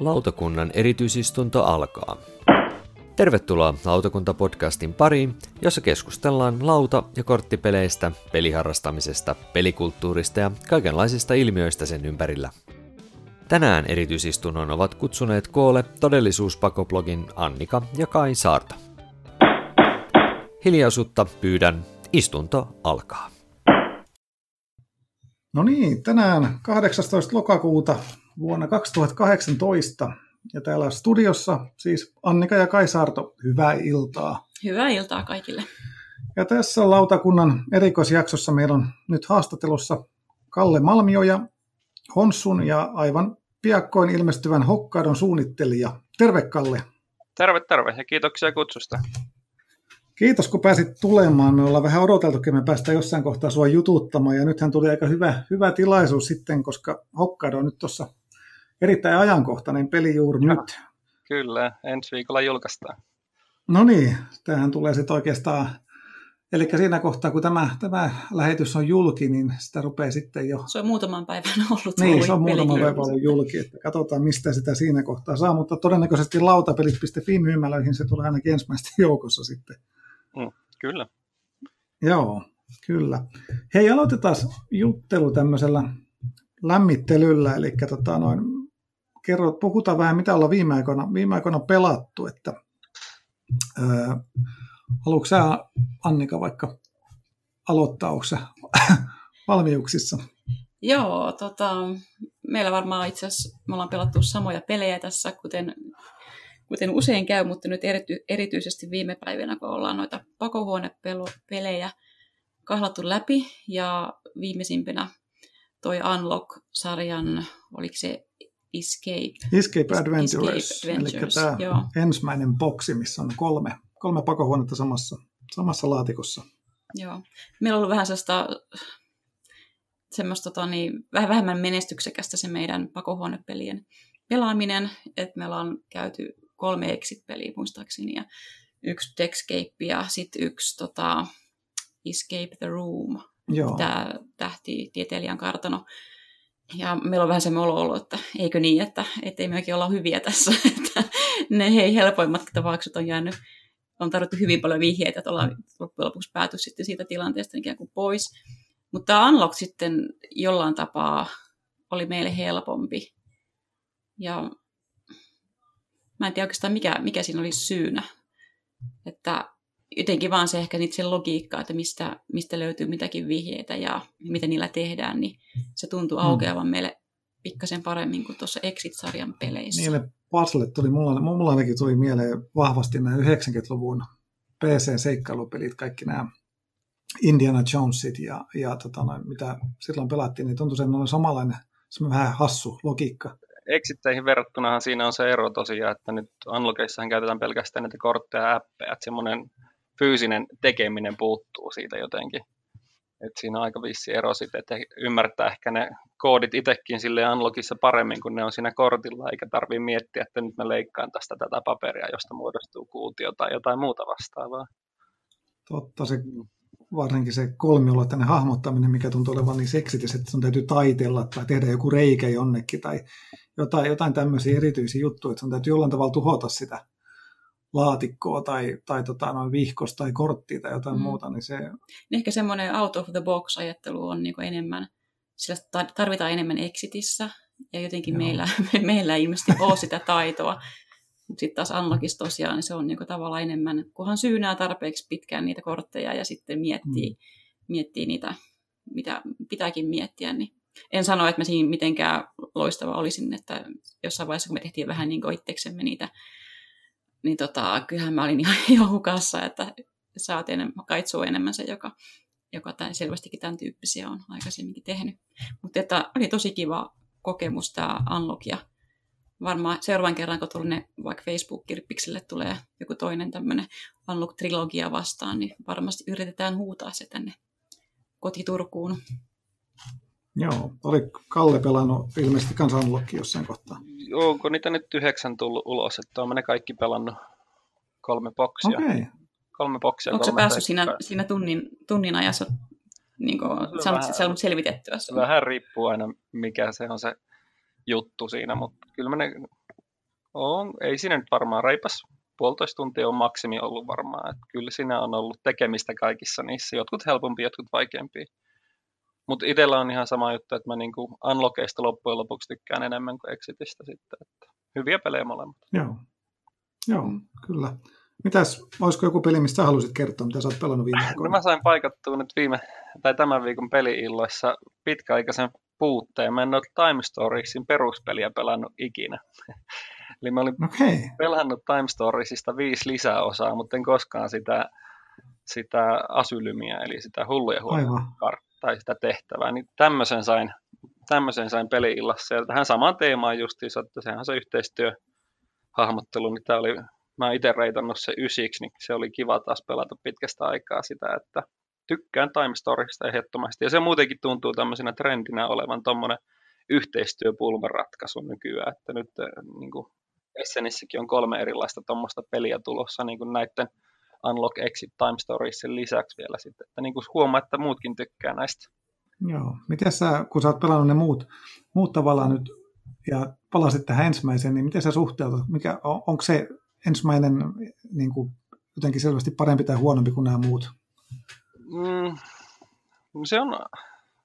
Lautakunnan erityisistunto alkaa. Tervetuloa Lautakunta-podcastin pariin, jossa keskustellaan lauta- ja korttipeleistä, peliharrastamisesta, pelikulttuurista ja kaikenlaisista ilmiöistä sen ympärillä. Tänään erityisistunnon ovat kutsuneet koolle todellisuuspakoblogin Annika ja Kai Saarta. Hiljaisuutta pyydän, istunto alkaa. No niin, tänään 18. lokakuuta vuonna 2018 ja täällä studiossa siis Annika ja Kai Saarto, hyvää iltaa. Hyvää iltaa kaikille. Ja tässä lautakunnan erikoisjaksossa meillä on nyt haastattelussa Kalle Malmioja, Honssun ja aivan piakkoin ilmestyvän Hokkaidon suunnittelija. Terve Kalle. Terve, terve ja kiitoksia kutsusta. Kiitos kun pääsit tulemaan. Me ollaan vähän odoteltukin, me päästään jossain kohtaa sua jututtamaan ja nythän tuli aika hyvä, hyvä tilaisuus sitten, koska Hokkaido on nyt tuossa erittäin ajankohtainen peli juuri ja, nyt. Kyllä, ensi viikolla julkaistaan. No niin, tämähän tulee sitten oikeastaan, eli siinä kohtaa kun tämä, tämä lähetys on julki, niin sitä rupeaa sitten jo... Se on muutaman päivän ollut Niin, se on muutaman päivän ollut julki, että katsotaan mistä sitä siinä kohtaa saa, mutta todennäköisesti lautapelit.fi myymälöihin se tulee ainakin ensimmäistä joukossa sitten. Mm, kyllä. Joo, kyllä. Hei, aloitetaan juttelu tämmöisellä lämmittelyllä, eli tota noin, kerro, puhutaan vähän, mitä ollaan viime aikoina, viime aikoina pelattu, että ää, haluatko sä, Annika, vaikka aloittaa, onko valmiuksissa? Joo, tota, meillä varmaan itse asiassa, me ollaan pelattu samoja pelejä tässä, kuten, kuten usein käy, mutta nyt erity, erityisesti viime päivinä, kun ollaan noita pakohuonepelejä kahlattu läpi, ja viimeisimpänä toi Unlock-sarjan, oliko se Escape. Escape Adventures, Escape Adventures eli tämä joo. ensimmäinen boksi, missä on kolme, kolme pakohuonetta samassa, samassa laatikossa. Joo. Meillä on ollut vähän sellaista, semmoista tota, niin, vähän vähemmän menestyksekästä se meidän pakohuonepelien pelaaminen, että meillä on käyty kolme exit-peliä muistaakseni ja yksi Dexcape ja sitten yksi tota, Escape the Room, Joo. tämä tähti tieteilijän kartano. Ja meillä on vähän se olo ollut, että eikö niin, että ei mekin olla hyviä tässä, että ne hei, helpoimmat tapaukset on jäänyt, on tarvittu hyvin paljon vihjeitä, että ollaan loppujen lopuksi pääty sitten siitä tilanteesta ikään kuin pois. Mutta tämä Unlock sitten jollain tapaa oli meille helpompi. Ja mä en tiedä oikeastaan mikä, mikä siinä oli syynä. Että jotenkin vaan se ehkä niitä sen logiikkaa, että mistä, mistä löytyy mitäkin vihjeitä ja mitä niillä tehdään, niin se tuntuu mm. aukeavan mm. meille pikkasen paremmin kuin tuossa Exit-sarjan peleissä. Niille puzzlet tuli, mulla, mulla ainakin tuli mieleen vahvasti nämä 90-luvun PC-seikkailupelit, kaikki nämä Indiana Jonesit ja, ja tota, noin, mitä silloin pelattiin, niin tuntui, oli samanlainen, semmoinen vähän hassu logiikka. Exitteihin verrattunahan siinä on se ero tosiaan, että nyt Unlockeissahan käytetään pelkästään näitä kortteja ja appeja, että semmoinen fyysinen tekeminen puuttuu siitä jotenkin. Et siinä on aika vissi ero sitten, että ymmärtää ehkä ne koodit itsekin sille unlockissa paremmin, kun ne on siinä kortilla, eikä tarvitse miettiä, että nyt mä leikkaan tästä tätä paperia, josta muodostuu kuutio tai jotain muuta vastaavaa. Totta, se varsinkin se kolmiulotteinen hahmottaminen, mikä tuntuu olevan niin seksitis, että sun täytyy taitella tai tehdä joku reikä jonnekin tai jotain, jotain tämmöisiä erityisiä juttuja, että sun täytyy jollain tavalla tuhota sitä laatikkoa tai, tai tota, noin vihkos tai korttia tai jotain mm. muuta, niin se... Niin ehkä semmoinen out of the box ajattelu on niin enemmän, sillä tarvitaan enemmän exitissä ja jotenkin Joo. meillä, meillä ei ilmeisesti ole sitä taitoa. Mutta sitten taas Unlockissa tosiaan niin se on niinku tavallaan enemmän, kunhan syynää tarpeeksi pitkään niitä kortteja ja sitten miettii, mm. miettii niitä, mitä pitääkin miettiä, niin en sano, että mä siinä mitenkään loistava olisin, että jossain vaiheessa, kun me tehtiin vähän niin itseksemme niitä niin tota, kyllähän mä olin ihan, ihan hukassa, että oot enemmän, kaitsu enemmän se, joka, joka tämän, selvästikin tämän tyyppisiä on aikaisemminkin tehnyt. Mutta että oli tosi kiva kokemus tämä Unlock ja varmaan seuraavan kerran, kun tulee vaikka Facebook-kirppikselle tulee joku toinen tämmöinen Unlock-trilogia vastaan, niin varmasti yritetään huutaa se tänne kotiturkuun. Joo, oli Kalle pelannut ilmeisesti kans Unlockia jossain kohtaa. Onko niitä nyt yhdeksän tullut ulos, että on ne kaikki pelannut kolme boksia. Okei, okay. kolme boksia. Onko se päässyt siinä, siinä tunnin, tunnin ajassa niin kuin, se on vähän- selvitettyä? Se vähän riippuu aina, mikä se on se juttu siinä, mutta kyllä mä ne, on, ei siinä nyt varmaan reipas puolitoista tuntia on maksimi ollut varmaan, että kyllä siinä on ollut tekemistä kaikissa niissä, jotkut helpompia, jotkut vaikeampia. Mutta itsellä on ihan sama juttu, että mä niinku unlockeista loppujen lopuksi tykkään enemmän kuin exitistä sitten, että hyviä pelejä molemmat. Joo, Joo kyllä. Mitäs, olisiko joku peli, mistä sä haluaisit kertoa, mitä sä oot pelannut viime No aikoina? mä sain paikattua nyt viime, tai tämän viikon peliilloissa pitkäaikaisen puutteen. Mä en ole Time Storiesin peruspeliä pelannut ikinä. Eli mä olin Okei, pelannut Time Storiesista viisi lisäosaa, mutta en koskaan sitä, sitä asylymia, eli sitä hulluja tai sitä tehtävää, niin tämmöisen sain, tämmöisen sain peli-illassa. Ja tähän samaan teemaan justiinsa, että sehän on se yhteistyöhahmottelu, niin tämä oli, mä itse reitannut se ysiksi, niin se oli kiva taas pelata pitkästä aikaa sitä, että tykkään Time Storiesista ehdottomasti. Ja se muutenkin tuntuu tämmöisenä trendinä olevan tuommoinen yhteistyöpulmaratkaisu nykyään, että nyt äh, niin kuin Essenissäkin on kolme erilaista tuommoista peliä tulossa niin kuin näiden Unlock Exit Time Storiesin lisäksi vielä sitten, että niin kuin huomaa, että muutkin tykkää näistä. Joo. Miten sä, kun sä oot pelannut ne muut, muut tavallaan nyt ja palasit tähän ensimmäiseen, niin miten sä suhteutat? Mikä, on, onko se ensimmäinen niin kuin, jotenkin selvästi parempi tai huonompi kuin nämä muut? Mm, se on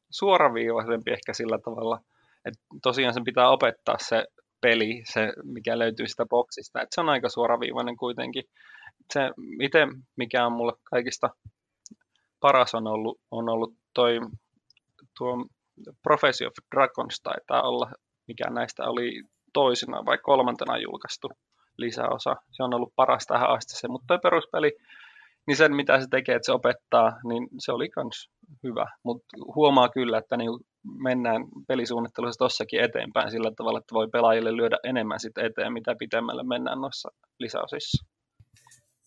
suoraviivaisempi ehkä sillä tavalla, että tosiaan sen pitää opettaa se peli, se mikä löytyy sitä boksista, että se on aika suoraviivainen kuitenkin. Se itse, mikä on mulle kaikista paras on ollut, on ollut toi tuo Prophecy of Dragons taitaa olla, mikä näistä oli toisena vai kolmantena julkaistu lisäosa. Se on ollut paras tähän asti se, mutta toi peruspeli, niin sen mitä se tekee, että se opettaa, niin se oli kans hyvä. Mutta huomaa kyllä, että niinku mennään pelisuunnittelussa tossakin eteenpäin sillä tavalla, että voi pelaajille lyödä enemmän sit eteen, mitä pitemmälle mennään noissa lisäosissa.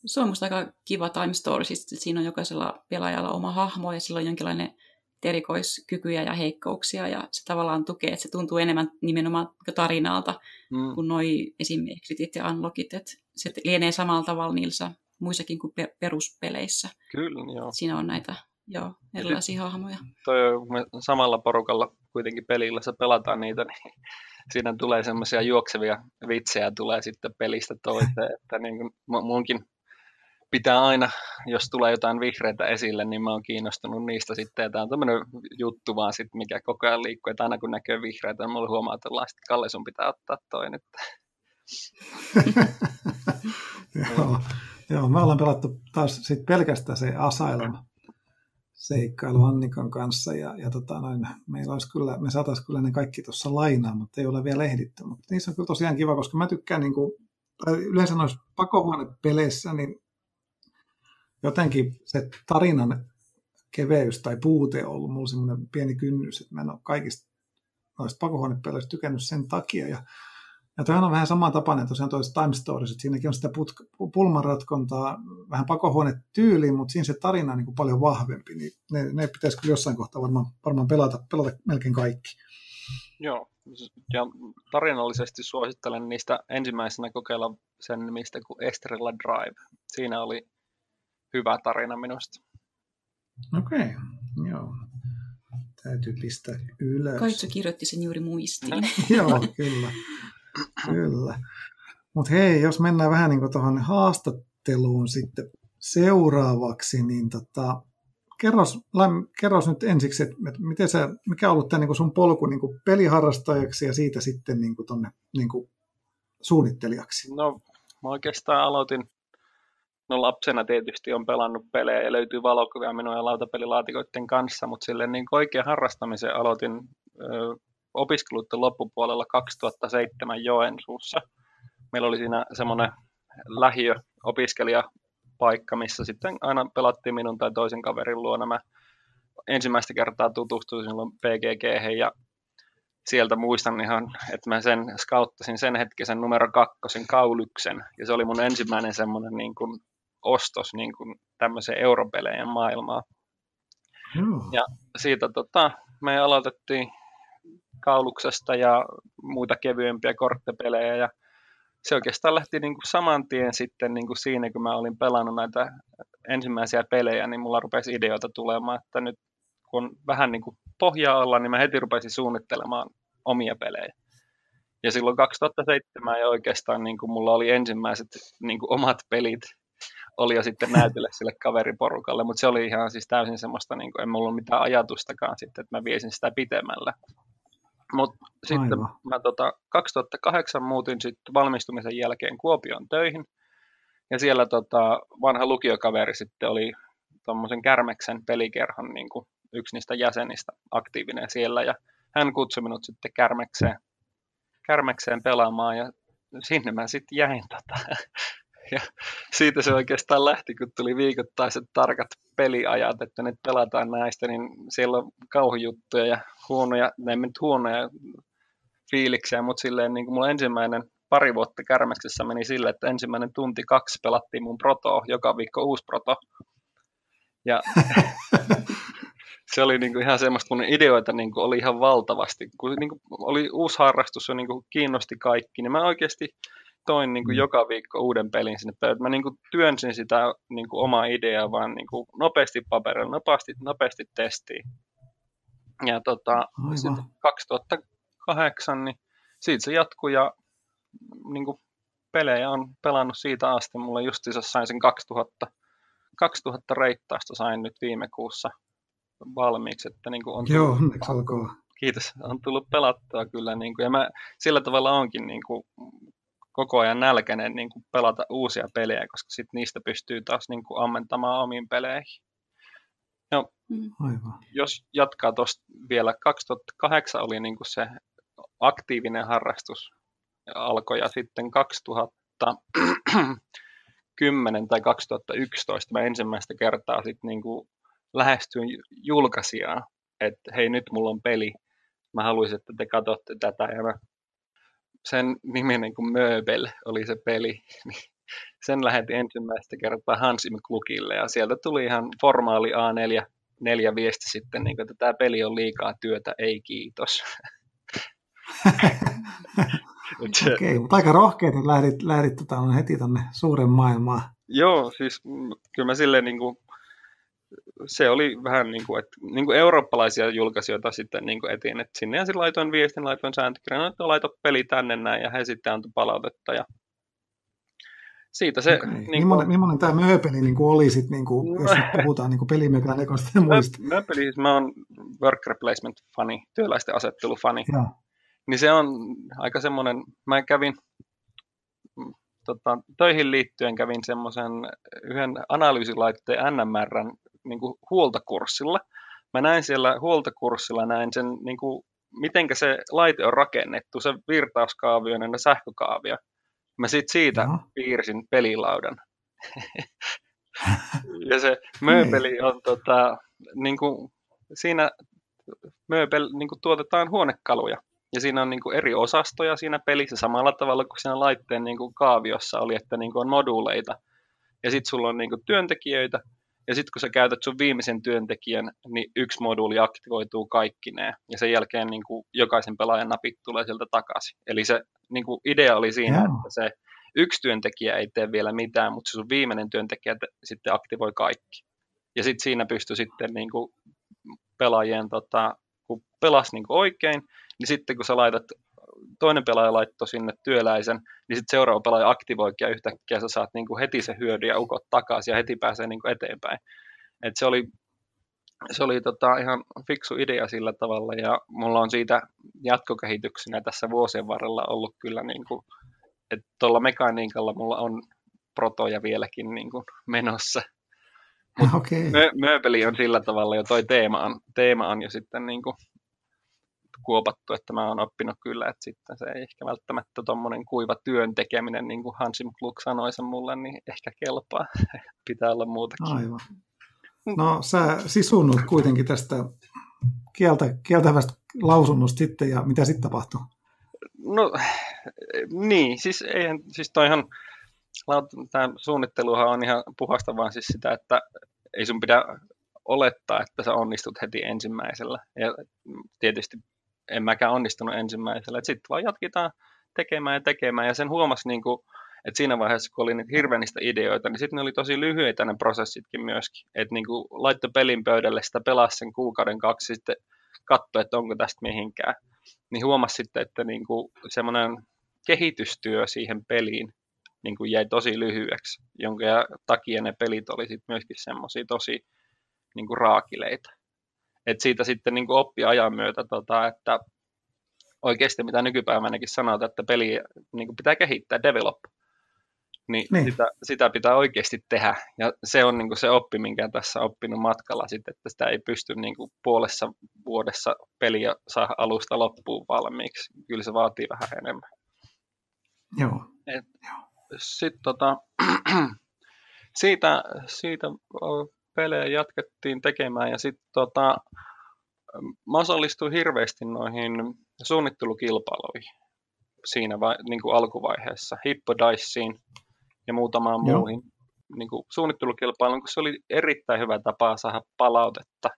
Se on musta aika kiva Time Story, siis siinä on jokaisella pelaajalla oma hahmo ja sillä on jonkinlainen erikoiskykyjä ja heikkouksia ja se tavallaan tukee, että se tuntuu enemmän nimenomaan tarinalta Mm. kuin noi esimerkiksi Exitit ja Unlockit, että se lienee samalla tavalla niissä muissakin kuin pe- peruspeleissä. Kyllä, joo. Siinä on näitä joo, erilaisia hahmoja. Toi, kun me samalla porukalla kuitenkin pelillä se pelataan niitä, niin siinä tulee semmoisia juoksevia vitsejä tulee sitten pelistä toiseen, että niin kuin mu- munkin pitää aina, jos tulee jotain vihreitä esille, niin mä oon kiinnostunut niistä sitten, ja tää on tämmöinen juttu vaan sitten, mikä koko ajan liikkuu, että aina kun näkee vihreitä, niin mulla huomautellaan, että Kalle sun pitää ottaa toi nyt. Joo. Joo, me ollaan pelattu taas sit pelkästään se Asylum seikkailu Annikan kanssa ja, ja tota noin, meillä olisi kyllä, me saataisiin kyllä ne kaikki tuossa lainaa, mutta ei ole vielä ehditty. Mutta niissä on kyllä tosiaan kiva, koska mä tykkään niin kuin, yleensä noissa pakohuonepeleissä, niin jotenkin se tarinan keveys tai puute on ollut mulla semmoinen pieni kynnys, että mä en ole kaikista noista pakohuonepeleistä tykännyt sen takia. Ja, ja toihan on vähän samantapainen tosiaan toisessa Time Stories, että siinäkin on sitä put- pulmanratkontaa vähän pakohuonetyyliin, mutta siinä se tarina on niin kuin paljon vahvempi, niin ne, ne pitäisi kyllä jossain kohtaa varmaan, varmaan pelata, pelata melkein kaikki. Joo, ja tarinallisesti suosittelen niistä ensimmäisenä kokeilla sen nimistä kuin Estrella Drive. Siinä oli hyvä tarina minusta. Okei, okay. joo. Täytyy pistää ylös. Kaitsu kirjoitti sen juuri muistiin. Joo, kyllä. Kyllä. Mutta hei, jos mennään vähän niin tuohon haastatteluun sitten seuraavaksi, niin tota, kerros, kerros nyt ensiksi, että et miten sä, mikä on ollut tämä niin sun polku niin peliharrastajaksi ja siitä sitten niin tuonne niin suunnittelijaksi? No, mä oikeastaan aloitin, no lapsena tietysti on pelannut pelejä ja löytyy valokuvia minun ja lautapelilaatikoiden kanssa, mutta silleen niin oikean harrastamisen aloitin opiskeluiden loppupuolella 2007 Joensuussa. Meillä oli siinä semmoinen lähiö opiskelijapaikka, missä sitten aina pelattiin minun tai toisen kaverin luona. Mä ensimmäistä kertaa tutustuin silloin PGG ja sieltä muistan ihan, että mä sen skauttasin sen hetkisen numero kakkosen kaulyksen. Ja se oli mun ensimmäinen semmoinen niin kuin ostos niin kuin tämmöiseen europelejen maailmaan. Joo. Ja siitä tota, me aloitettiin kauluksesta ja muita kevyempiä korttipelejä ja se oikeastaan lähti niin kuin saman tien sitten niin kuin siinä, kun mä olin pelannut näitä ensimmäisiä pelejä, niin mulla rupesi ideoita tulemaan, että nyt kun on vähän niin kuin pohjaa olla, niin mä heti rupesin suunnittelemaan omia pelejä. Ja silloin 2007 ja oikeastaan niin kuin mulla oli ensimmäiset niin kuin omat pelit, oli jo sitten näytille sille kaveriporukalle, mutta se oli ihan siis täysin semmoista, niin kuin, en mulla ollut mitään ajatustakaan sitten, että mä viesin sitä pitemmälle. Mutta sitten mä tota, 2008 muutin sitten valmistumisen jälkeen Kuopion töihin, ja siellä tota, vanha lukiokaveri sitten oli tuommoisen Kärmeksen pelikerhon niin kuin yksi niistä jäsenistä aktiivinen siellä, ja hän kutsui minut sitten Kärmekseen, Kärmekseen pelaamaan, ja sinne mä sitten jäin tota, ja siitä se oikeastaan lähti, kun tuli viikoittaiset tarkat peliajat, että nyt pelataan näistä, niin siellä on kauhujuttuja ja huonoja, ne nyt huonoja fiiliksiä, mutta silleen niin kuin mulla ensimmäinen pari vuotta kärmeksessä meni sille, että ensimmäinen tunti kaksi pelattiin mun proto, joka viikko uusi proto. Ja se oli niin kuin ihan semmoista, kun ideoita niin kuin oli ihan valtavasti. Kun niin kuin oli uusi harrastus ja niin kuin kiinnosti kaikki, niin mä oikeasti toin niin kuin mm. joka viikko uuden pelin sinne pöydälle. Mä niin kuin työnsin sitä niin kuin omaa ideaa vaan niin kuin nopeasti paperilla, nopeasti, nopeasti testiin. Ja tota, 2008, niin siitä se jatkui ja niin kuin pelejä on pelannut siitä asti. Mulla justiinsa sain sen 2000, 2000 reittaista sain nyt viime kuussa valmiiksi. Että niin kuin on Joo, onneksi alkoi. Kiitos, on tullut pelattua kyllä. Niin kuin, ja mä sillä tavalla onkin niin kuin, koko ajan nälkäinen niin kuin pelata uusia pelejä, koska sit niistä pystyy taas niin kuin ammentamaan omiin peleihin. No, mm. Aivan. Jos jatkaa tuosta vielä, 2008 oli niin kuin se aktiivinen harrastus alkoi ja sitten 2010 tai 2011 mä ensimmäistä kertaa sitten niin kuin lähestyin julkaisijaa, että hei nyt mulla on peli, mä haluaisin, että te katsotte tätä ja mä sen niminen kuin Möbel oli se peli, niin sen lähetin ensimmäistä kertaa Hansim Klukille ja sieltä tuli ihan formaali A4 neljä viesti sitten, niin kuin, että tämä peli on liikaa työtä, ei kiitos. Okei, okay, mutta aika rohkeat, että lähdit, lähdit tota, heti tuonne suuren maailmaan. Joo, siis kyllä mä silleen niin kuin, se oli vähän niin kuin, että, niin kuin eurooppalaisia julkaisijoita sitten niin kuin etiin, että sinne ja sitten laitoin viestin, laitoin sääntökirjan, että laito peli tänne näin, ja he sitten antoi palautetta, ja siitä se... Okay. Niin kuin... millainen, millainen tämä mööpeli niin kuin oli sit, niin kuin, jos puhutaan niin pelimekaniikoista ja muista? Mööpeli, siis mä oon work replacement-fani, työläisten asettelufani. Joo. Niin se on aika semmoinen, mä kävin tota, töihin liittyen kävin semmoisen yhden analyysilaitteen NMRn niin kuin huoltokurssilla. Mä näin siellä huoltokurssilla näin sen, niin kuin, mitenkä se laite on rakennettu, se virtauskaavio ja sähkökaavio. Mä sit siitä no. piirsin pelilaudan. ja se mööpeli on tota, niin kuin, siinä mööpel, niin kuin tuotetaan huonekaluja. Ja siinä on niin kuin eri osastoja siinä pelissä samalla tavalla kuin siinä laitteen niin kuin kaaviossa oli, että niin kuin on moduuleita. Ja sitten sulla on niin kuin työntekijöitä, ja sitten kun sä käytät sun viimeisen työntekijän, niin yksi moduuli aktivoituu kaikkineen. Ja sen jälkeen niin kuin jokaisen pelaajan napit tulee sieltä takaisin. Eli se niin kuin idea oli siinä, yeah. että se yksi työntekijä ei tee vielä mitään, mutta se sun viimeinen työntekijä sitten aktivoi kaikki. Ja sitten siinä pystyy sitten niin kuin pelaajien, tota, kun pelas niin kuin oikein, niin sitten kun sä laitat, toinen pelaaja laittoi sinne työläisen, niin sitten seuraava pelaaja aktivoikin ja yhtäkkiä sä saat niin kuin heti se hyödy ja ukot takaisin ja heti pääsee niin kuin eteenpäin. Et se oli, se oli tota ihan fiksu idea sillä tavalla ja mulla on siitä jatkokehityksenä tässä vuosien varrella ollut kyllä niin kuin, että tuolla mekaniikalla mulla on protoja vieläkin niin kuin menossa. Okay. mö- mööpeli on sillä tavalla jo toi teema on, teema on jo sitten niin kuin kuopattu, että mä oon oppinut kyllä, että sitten se ei ehkä välttämättä tuommoinen kuiva työn tekeminen, niin kuin Hansim Kluk sanoi sen mulle, niin ehkä kelpaa. Pitää olla muutakin. Aivan. No sä sisunnut kuitenkin tästä kieltä, kieltävästä lausunnosta sitten, ja mitä sitten tapahtuu? No niin, siis eihän, siis toihan, tämä suunnitteluhan on ihan puhasta vaan siis sitä, että ei sun pidä olettaa, että sä onnistut heti ensimmäisellä. Ja tietysti en mäkään onnistunut ensimmäisellä. Sitten vaan jatketaan tekemään ja tekemään. Ja sen huomasi, niin kuin, Et siinä vaiheessa, kun oli niitä hirveän niistä ideoita, niin sitten ne oli tosi lyhyitä ne prosessitkin myöskin. Että niin laittoi pelin pöydälle, sitä pelasi sen kuukauden kaksi, sitten katsoi, että onko tästä mihinkään. Niin huomasi sitten, että niin semmoinen kehitystyö siihen peliin niin kuin jäi tosi lyhyeksi, jonka takia ne pelit oli sitten myöskin semmoisia tosi niin kuin raakileita. Et siitä sitten niin kuin oppi ajan myötä, tota, että oikeasti mitä nykypäivänäkin sanotaan, että peli niin kuin pitää kehittää, develop, niin, niin. Sitä, sitä pitää oikeasti tehdä. Ja se on niin kuin se oppi, minkä tässä on oppinut matkalla, sitten, että sitä ei pysty niin kuin puolessa vuodessa peliä saa alusta loppuun valmiiksi. Kyllä se vaatii vähän enemmän. Joo. Sitten tota, siitä, siitä pelejä jatkettiin tekemään ja sitten tota, mä osallistuin hirveästi noihin suunnittelukilpailuihin siinä vai, niin kuin alkuvaiheessa, Hippodiceen ja muutamaan Joo. muuhin niin kuin suunnittelukilpailuun, kun se oli erittäin hyvä tapa saada palautetta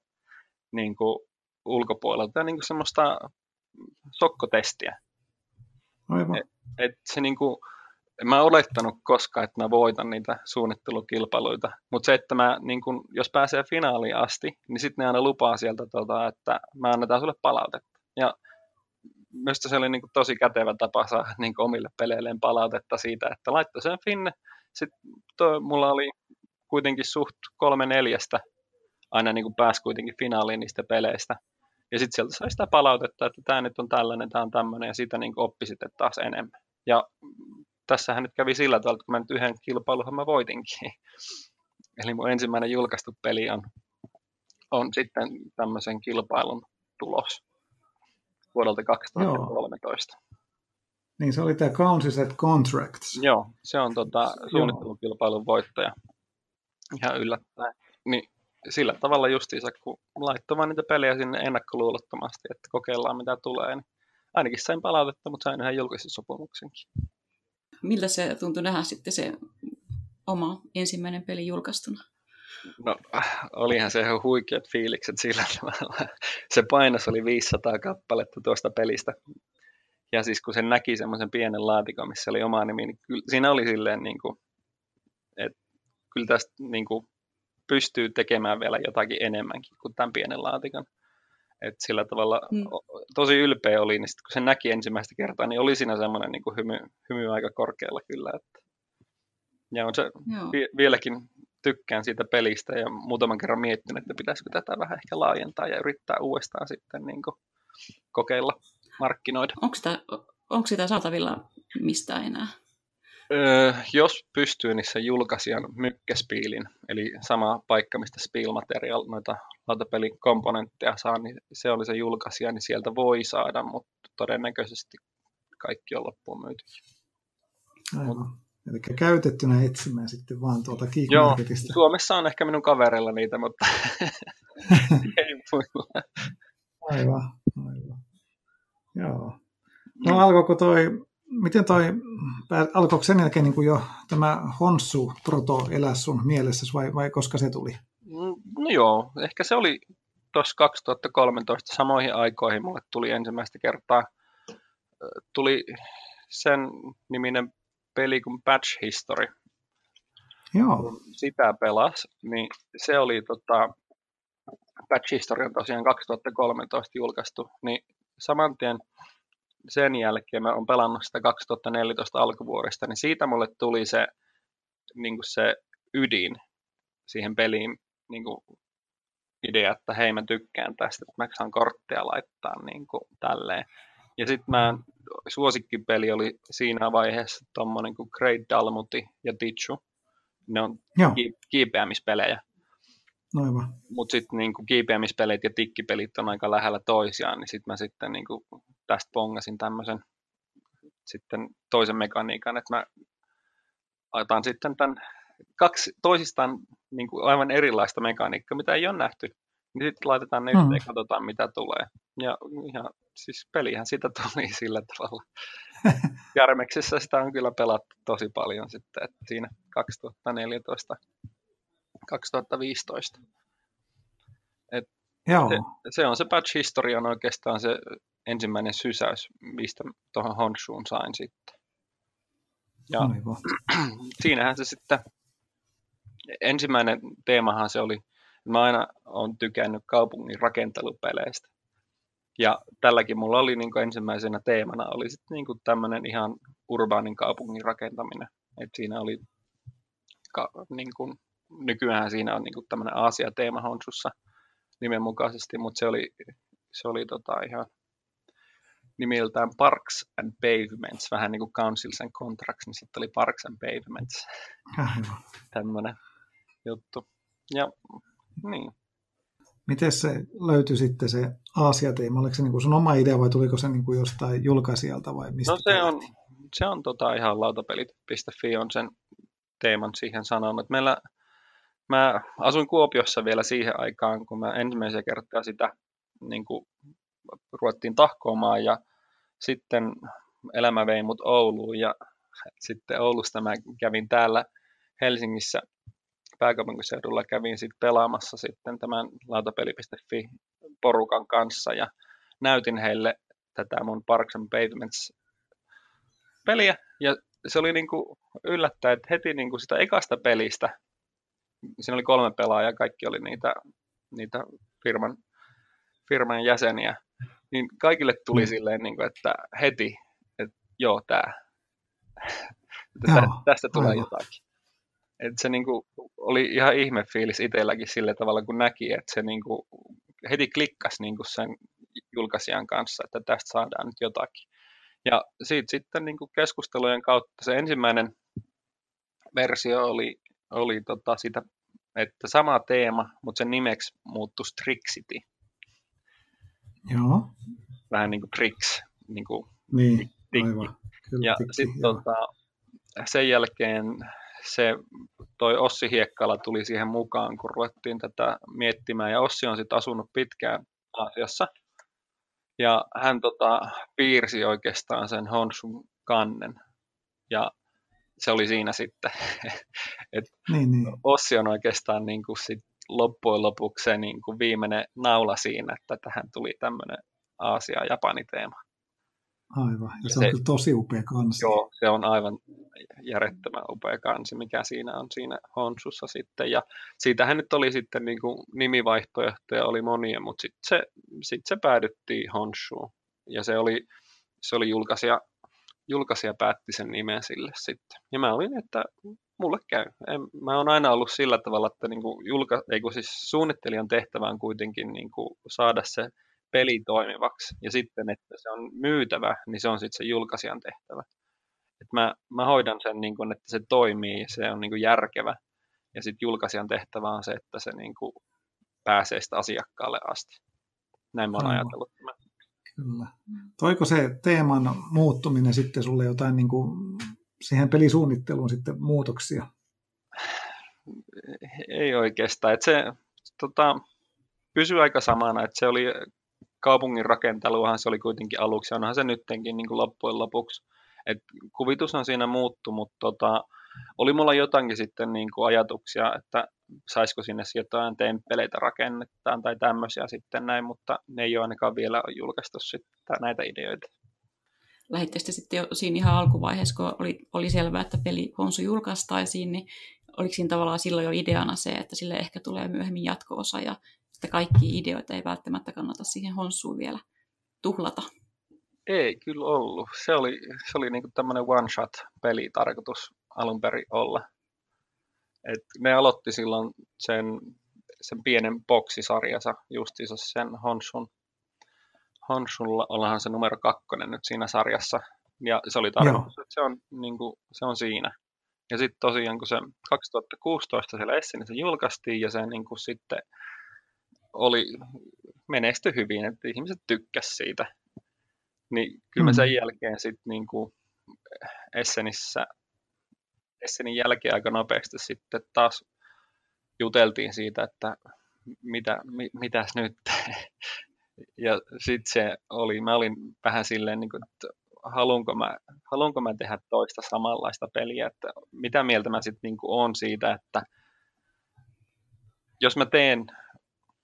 niin kuin ulkopuolelta ja niin kuin semmoista sokkotestiä. Aivan. Et, et se niin kuin, en mä olettanut koskaan, että mä voitan niitä suunnittelukilpailuita, mutta se, että mä, niin kun, jos pääsee finaaliin asti, niin sitten ne aina lupaa sieltä, tota, että mä annetaan sulle palautetta. Ja minusta se oli niin tosi kätevä tapa saada niin omille peleilleen palautetta siitä, että laittoi sen finne. Sitten toi, mulla oli kuitenkin suht kolme neljästä aina niin pääsi kuitenkin finaaliin niistä peleistä. Ja sitten sieltä sai sitä palautetta, että tämä nyt on tällainen, tämä on tämmöinen, ja siitä niin oppi sitten taas enemmän. Ja tässähän nyt kävi sillä tavalla, että kun mä nyt yhden kilpailuhan mä voitinkin. Eli mun ensimmäinen julkaistu peli on, on sitten tämmöisen kilpailun tulos vuodelta 2013. Joo. Niin se oli tämä Consistent Contracts. Joo, se on tota, suunnittelukilpailun voittaja. Ihan yllättäen. Niin sillä tavalla justiinsa, kun laittoi vaan niitä pelejä sinne ennakkoluulottomasti, että kokeillaan mitä tulee, niin ainakin sain palautetta, mutta sain yhden julkisissopimuksenkin miltä se tuntui nähdä sitten se oma ensimmäinen peli julkaistuna? No, olihan se ihan huikeat fiilikset sillä tavalla. Se painos oli 500 kappaletta tuosta pelistä. Ja siis kun sen näki semmoisen pienen laatikon, missä oli oma nimi, niin kyllä, siinä oli silleen, niin kuin, että kyllä tästä niin kuin, pystyy tekemään vielä jotakin enemmänkin kuin tämän pienen laatikon. Et sillä tavalla mm. tosi ylpeä oli, niin sit kun sen näki ensimmäistä kertaa, niin oli siinä semmoinen niin kuin hymy, hymy aika korkealla kyllä. Että. Ja on se vi- vieläkin tykkään siitä pelistä ja muutaman kerran miettinyt, että pitäisikö tätä vähän ehkä laajentaa ja yrittää uudestaan sitten niin kuin kokeilla markkinoida. Onko sitä, onko sitä saatavilla mistään enää? Öö, jos pystyy, niin se julkaisijan mykkäspiilin, eli sama paikka, mistä Spiel Material noita lautapelin komponentteja saa, niin se oli se julkaisija, niin sieltä voi saada, mutta todennäköisesti kaikki on loppuun myyty. Eli käytettynä etsimään sitten vaan tuolta Geekmarketista. Joo, Suomessa on ehkä minun kaverilla niitä, mutta ei muilla. Aivan, aivan. Joo. No alkoiko toi miten toi, alkoiko sen jälkeen niin kuin jo tämä Honsu Proto elää sun mielessä vai, vai koska se tuli? No joo, ehkä se oli tuossa 2013 samoihin aikoihin mulle tuli ensimmäistä kertaa, tuli sen niminen peli kuin Patch History. Joo. Sitä pelas, niin se oli tota, Patch History on tosiaan 2013 julkaistu, niin saman tien sen jälkeen mä oon pelannut sitä 2014 alkuvuodesta, niin siitä mulle tuli se, niin se ydin siihen peliin niin kuin idea, että hei mä tykkään tästä, että mä saan kortteja laittaa niin kuin tälleen. Ja sitten mä suosikkipeli oli siinä vaiheessa tommonen kuin Great Dalmuti ja Tichu. Ne on Joo. kiipeämispelejä. Aivan. Mutta sitten niinku kiipeämispelit ja tikkipelit on aika lähellä toisiaan, niin sitten mä sitten niinku tästä pongasin tämmöisen sitten toisen mekaniikan, että mä otan sitten tämän kaksi toisistaan niin kuin aivan erilaista mekaniikkaa, mitä ei ole nähty. Niin sitten laitetaan ne mm. yhteen ja katsotaan, mitä tulee. Ja ihan, siis pelihän sitä tuli sillä tavalla. Järmeksessä sitä on kyllä pelattu tosi paljon sitten, että siinä 2014 2015. Et Joo. Se, se, on se patch historia on oikeastaan se ensimmäinen sysäys, mistä tuohon Honshuun sain sitten. Ja siinähän se sitten, ensimmäinen teemahan se oli, mä aina olen tykännyt kaupungin rakentelupeleistä. Ja tälläkin mulla oli niin ensimmäisenä teemana oli sitten niin tämmöinen ihan urbaanin kaupungin rakentaminen. Et siinä oli, ka, niin kuin, nykyään siinä on niin tämmöinen Aasia-teema Honsussa nimenmukaisesti, mutta se oli, se oli tota ihan nimiltään Parks and Pavements, vähän niin kuin Councils and Contracts, niin sitten oli Parks and Pavements. Tämmöinen juttu. Ja niin. Miten se löytyi sitten se Aasia-teema? Oliko se niin kuin sun oma idea vai tuliko se niin kuin jostain julkaisijalta vai mistä? No se on, se on tota ihan lautapelit.fi on sen teeman siihen sanonut. Meillä, mä asuin Kuopiossa vielä siihen aikaan, kun mä ensimmäisiä kertaa sitä niin kuin ruvettiin tahkoamaan ja sitten elämä vei mut Ouluun ja sitten Oulusta mä kävin täällä Helsingissä pääkaupunkiseudulla kävin sitten pelaamassa sitten tämän lautapeli.fi porukan kanssa ja näytin heille tätä mun Parks and Pavements peliä ja se oli niinku yllättäen, että heti niinku sitä ekasta pelistä, siinä oli kolme pelaajaa, kaikki oli niitä, niitä firman, firman jäseniä, niin kaikille tuli mm. silleen, niin kuin, että heti, että joo, tämä, tästä tulee jotakin. Että se niin kuin, oli ihan ihme fiilis itselläkin sillä tavalla, kun näki, että se niin kuin, heti klikkasi niin kuin sen julkaisijan kanssa, että tästä saadaan nyt jotakin. Ja siitä sitten niin kuin keskustelujen kautta se ensimmäinen versio oli, oli tota sitä, että sama teema, mutta sen nimeksi muuttui Strixity. Joo. Vähän niin kuin tricks. Niin, kuin niin aivan. Kyllä, ja sitten tota, sen jälkeen se toi Ossi Hiekkala tuli siihen mukaan, kun ruvettiin tätä miettimään. Ja Ossi on sitten asunut pitkään Aasiassa. Ja hän tota, piirsi oikeastaan sen Honsun kannen. Ja se oli siinä sitten. Et niin, niin. Ossi on oikeastaan niin kuin sit loppujen lopuksi se niin kuin viimeinen naula siinä, että tähän tuli tämmöinen Aasia-Japani-teema. Aivan, ja se, se on kyllä tosi upea kansi. Joo, se on aivan järjettömän upea kansi, mikä siinä on siinä Honsussa sitten. Ja siitähän nyt oli sitten niin kuin nimivaihtoehtoja, oli monia, mutta sitten se, sit se päädyttiin Honsuun. Ja se oli, se oli julkaisija, julkaisija päätti sen nimen sille sitten. Ja mä olin, että mulle käy. En, mä oon aina ollut sillä tavalla, että niin kuin julka, ei kun siis suunnittelijan tehtävä on kuitenkin niin kuin saada se peli toimivaksi. Ja sitten, että se on myytävä, niin se on sitten se julkaisijan tehtävä. Et mä, mä hoidan sen, niin kuin, että se toimii, se on niin kuin järkevä. Ja sitten julkaisijan tehtävä on se, että se niin kuin pääsee sitä asiakkaalle asti. Näin mä oon ajatellut Kyllä. Toiko se teeman muuttuminen sitten sulle jotain niin kuin siihen pelisuunnitteluun sitten muutoksia? Ei oikeastaan. Että se tota, pysyi aika samana, että se oli kaupungin rakenteluhan se oli kuitenkin aluksi, onhan se nyttenkin niin kuin loppujen lopuksi. Et kuvitus on siinä muuttu, mutta tota, oli mulla jotakin sitten niin kuin ajatuksia, että saisiko sinne jotain temppeleitä rakennettaan tai tämmöisiä sitten näin, mutta ne ei ole ainakaan vielä julkaistu sitten näitä ideoita. Lähitte sitten siinä ihan alkuvaiheessa, kun oli, oli selvää, että peli Honsu julkaistaisiin, niin oliko siinä tavallaan silloin jo ideana se, että sille ehkä tulee myöhemmin jatko-osa ja että kaikki ideoita ei välttämättä kannata siihen honsuun vielä tuhlata. Ei kyllä ollut. Se oli, se oli niinku tämmöinen one-shot-peli tarkoitus alun perin olla. Et ne aloitti silloin sen, sen pienen boksisarjansa justiinsa sen Honsun. Honsulla ollahan se numero kakkonen nyt siinä sarjassa. Ja se oli tarkoitus, Joo. että se on, niin kuin, se on siinä. Ja sitten tosiaan, kun se 2016 siellä Essenissä julkaistiin ja se niin kuin sitten oli, menesty hyvin, että ihmiset tykkäs siitä. Niin kyllä mm. sen jälkeen sitten niin kuin Essenissä, Essenin jälkeen aika nopeasti sitten taas juteltiin siitä, että mitä, mi, mitäs nyt. ja sitten se oli, mä olin vähän silleen, niin kuin, että haluanko mä, haluanko mä tehdä toista samanlaista peliä, että mitä mieltä mä sitten niin on siitä, että jos mä teen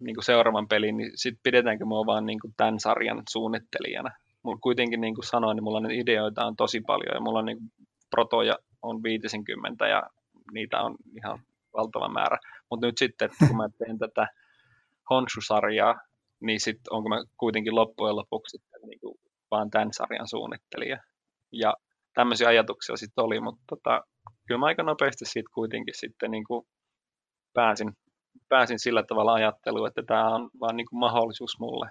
niin kuin seuraavan pelin, niin sitten pidetäänkö mua vaan niin kuin tämän sarjan suunnittelijana. Mulla kuitenkin niin kuin sanoin, niin mulla on ideoita on tosi paljon ja mulla on niin kuin protoja on 50 ja niitä on ihan valtava määrä. Mutta nyt sitten, että kun mä teen tätä Honshu-sarjaa, niin sitten onko mä kuitenkin loppujen lopuksi sitten niin kuin vaan tämän sarjan suunnittelija. Ja tämmöisiä ajatuksia sitten oli, mutta tota, kyllä mä aika nopeasti siitä kuitenkin sitten niin kuin pääsin, pääsin sillä tavalla ajatteluun, että tämä on vaan niin kuin mahdollisuus mulle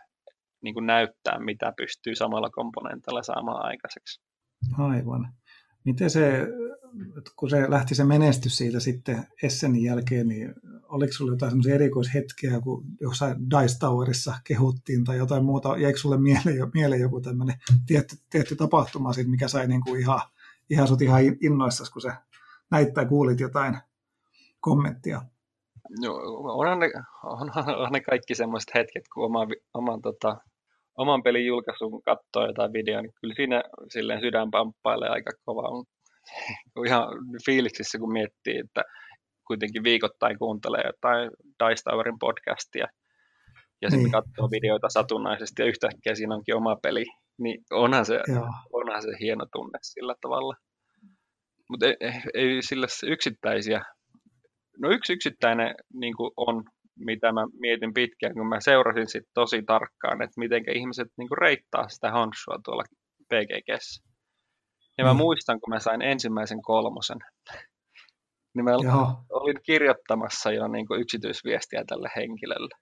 niin kuin näyttää, mitä pystyy samalla komponentilla saamaan aikaiseksi. Aivan. Miten se, kun se lähti se menestys siitä sitten Essenin jälkeen, niin oliko sinulla jotain semmoisia erikoishetkiä, kun jossain Dice Towerissa kehuttiin tai jotain muuta, jäikö sinulle mieleen, mieleen joku tämmöinen tietty, tietty tapahtuma, siitä, mikä sai niin kuin ihan, ihan sut ihan innoissasi, kun se näit tai kuulit jotain kommenttia? No, onhan ne, onhan ne kaikki semmoiset hetket, kun oma, oman, tota, oman pelin julkaisun katsoo jotain videoa, niin kyllä siinä silleen sydän pamppailee aika kovaa. Ihan fiiliksissä, kun miettii, että kuitenkin viikoittain kuuntelee jotain Dice Towerin podcastia ja sitten niin. katsoo videoita satunnaisesti ja yhtäkkiä siinä onkin oma peli, niin onhan se, onhan se hieno tunne sillä tavalla. Mutta ei, ei, ei sillä yksittäisiä No yksi yksittäinen niin kuin on, mitä mä mietin pitkään, kun mä seurasin sit tosi tarkkaan, että miten ihmiset niin kuin reittaa sitä honssua tuolla PGGssä. Ja mä mm. muistan, kun mä sain ensimmäisen kolmosen, niin mä Joo. olin kirjoittamassa jo niin kuin yksityisviestiä tälle henkilölle.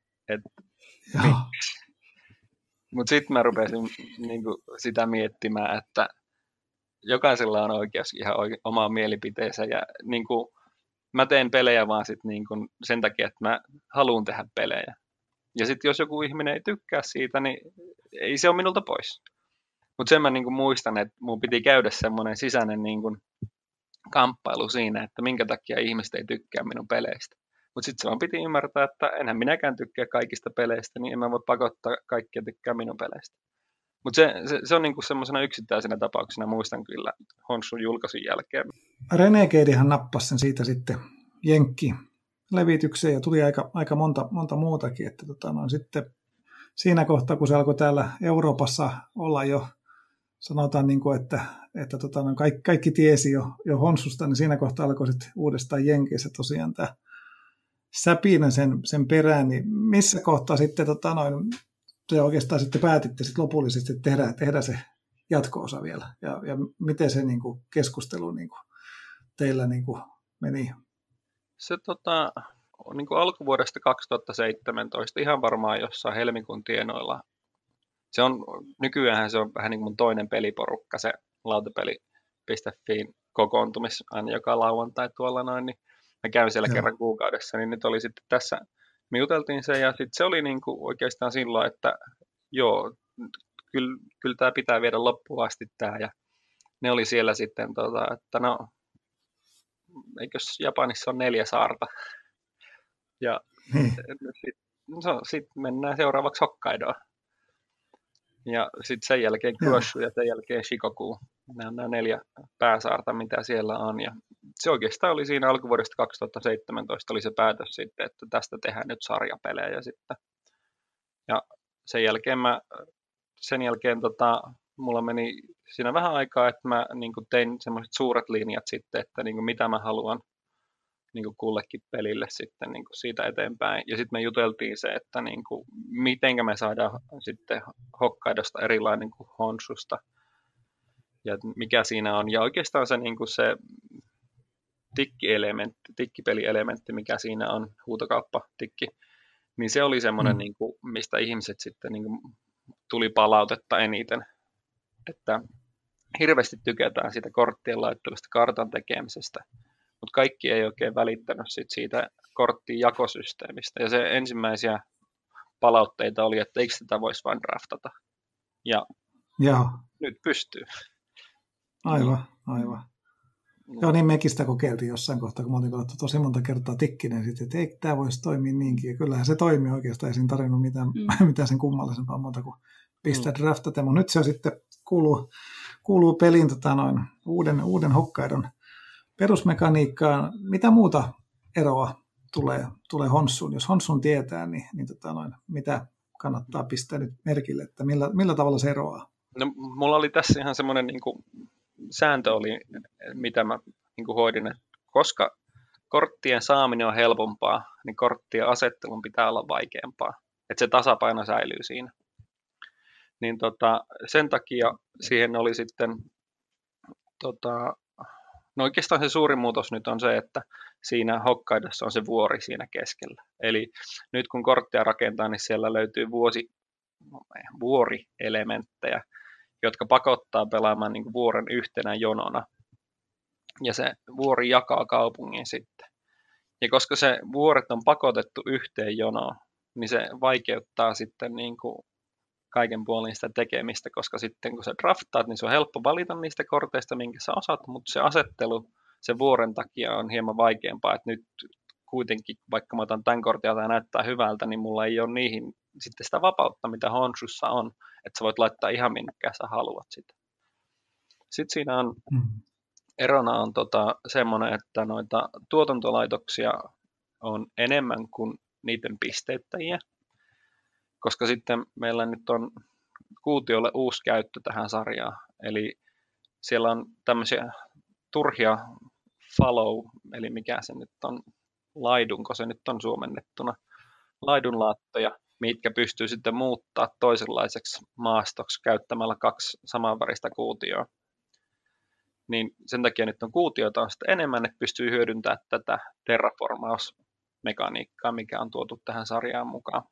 Mutta sitten mä rupesin niin kuin, sitä miettimään, että jokaisella on oikeus ihan oike- omaan mielipiteensä ja niin kuin, mä teen pelejä vaan sit niin kun sen takia, että mä haluan tehdä pelejä. Ja sitten jos joku ihminen ei tykkää siitä, niin ei se ole minulta pois. Mutta sen mä niin muistan, että mun piti käydä semmoinen sisäinen niin kun kamppailu siinä, että minkä takia ihmiset ei tykkää minun peleistä. Mutta sitten se vaan piti ymmärtää, että enhän minäkään tykkää kaikista peleistä, niin en mä voi pakottaa kaikkia tykkää minun peleistä. Mutta se, se, se, on niinku semmoisena yksittäisenä tapauksena, muistan kyllä Honsun julkaisun jälkeen. Renegadehan nappasi sen siitä sitten Jenkki levitykseen ja tuli aika, aika monta, monta muutakin. Että tota, no, sitten siinä kohtaa, kun se alkoi täällä Euroopassa olla jo, sanotaan, niin kuin, että, että tota, no, kaikki, kaikki tiesi jo, jo Honsusta, niin siinä kohtaa alkoi sitten uudestaan Jenkeissä tosiaan tämä säpinä sen, sen perään, niin missä kohtaa sitten tota, noin, te oikeastaan sitten päätitte sitten lopullisesti tehdä, tehdä se jatko-osa vielä, ja, ja miten se niin kuin, keskustelu niin kuin, teillä niin kuin, meni? Se tota, niin kuin alkuvuodesta 2017, ihan varmaan jossain helmikuun tienoilla, se on, nykyään se on vähän niin kuin mun toinen peliporukka, se lautapeli.fiin kokoontumis aina joka lauantai tuolla noin, niin mä käyn siellä Joo. kerran kuukaudessa, niin nyt oli sitten tässä me juteltiin se ja sitten se oli niin kuin oikeastaan silloin, että joo, kyllä, kyllä tämä pitää viedä loppuun asti tämä ja ne oli siellä sitten, tota, että no, eikös Japanissa on neljä saarta. Ja hmm. sitten no, sit mennään seuraavaksi Hokkaidoon. Ja sitten sen jälkeen Kyoshu ja sen jälkeen Shikoku. Nämä on nämä neljä pääsaarta, mitä siellä on. Ja se oikeastaan oli siinä alkuvuodesta 2017 oli se päätös sitten, että tästä tehdään nyt sarjapelejä sitten. Ja sen jälkeen mä, sen jälkeen tota, mulla meni siinä vähän aikaa, että mä niin tein semmoiset suuret linjat sitten, että niin mitä mä haluan niin kullekin pelille sitten niin siitä eteenpäin. Ja sitten me juteltiin se, että niin kuin, miten me saadaan sitten Hokkaidosta erilainen kuin Honsusta. Ja mikä siinä on. Ja oikeastaan se, niin kuin se tikkielementti, tikkipelielementti, mikä siinä on, huutokauppa, tikki, niin se oli semmoinen, mm. niin kuin, mistä ihmiset sitten niin kuin, tuli palautetta eniten. Että hirveästi tykätään siitä korttien laittelusta, kartan tekemisestä, mutta kaikki ei oikein välittänyt sit siitä korttien jakosysteemistä. Ja se ensimmäisiä palautteita oli, että eikö tätä voisi vain draftata. Ja Joo. nyt pystyy. Aivan, aivan. Joo, niin mekin sitä kokeiltiin jossain kohtaa, kun me oltiin tosi monta kertaa tikkinen, sitten, että ei tämä voisi toimia niinkin. Ja kyllähän se toimii oikeastaan, ei siinä tarvinnut mitään, mm. mitään sen kummallisempaa muuta kuin pistää mm. draftata. Mutta nyt se sitten kuuluu, kuuluu pelin tota noin, uuden, uuden hokkaidon perusmekaniikkaan. Mitä muuta eroa tulee, tulee Honsuun? Jos Honsun tietää, niin, niin tota noin, mitä kannattaa pistää nyt merkille, että millä, millä tavalla se eroaa? No, mulla oli tässä ihan semmoinen niin kuin, sääntö oli, mitä mä niin kuin hoidin, että koska korttien saaminen on helpompaa, niin korttien asettelun pitää olla vaikeampaa. Että se tasapaino säilyy siinä. Niin tota, sen takia siihen oli sitten, tota, no oikeastaan se suuri muutos nyt on se, että siinä Hokkaidossa on se vuori siinä keskellä. Eli nyt kun korttia rakentaa, niin siellä löytyy vuosi, vuorielementtejä, jotka pakottaa pelaamaan niin vuoren yhtenä jonona. Ja se vuori jakaa kaupungin sitten. Ja koska se vuoret on pakotettu yhteen jonoon, niin se vaikeuttaa sitten niin kuin kaiken puolin sitä tekemistä, koska sitten kun sä draftaat, niin se on helppo valita niistä korteista, minkä sä osaat, mutta se asettelu se vuoren takia on hieman vaikeampaa, että nyt kuitenkin, vaikka mä otan tämän kortin tämä näyttää hyvältä, niin mulla ei ole niihin sitten sitä vapautta, mitä Honsussa on, että sä voit laittaa ihan minkä sä haluat sitä. Sitten siinä on, mm. erona on tota, semmoinen, että noita tuotantolaitoksia on enemmän kuin niiden pisteyttäjiä, koska sitten meillä nyt on kuutiolle uusi käyttö tähän sarjaan, eli siellä on tämmöisiä turhia follow, eli mikä se nyt on, laidunko se nyt on suomennettuna, laidunlaattoja, mitkä pystyy sitten muuttaa toisenlaiseksi maastoksi käyttämällä kaksi samanväristä kuutioa. Niin sen takia nyt on kuutioita on sitten enemmän, että pystyy hyödyntämään tätä terraformausmekaniikkaa, mikä on tuotu tähän sarjaan mukaan.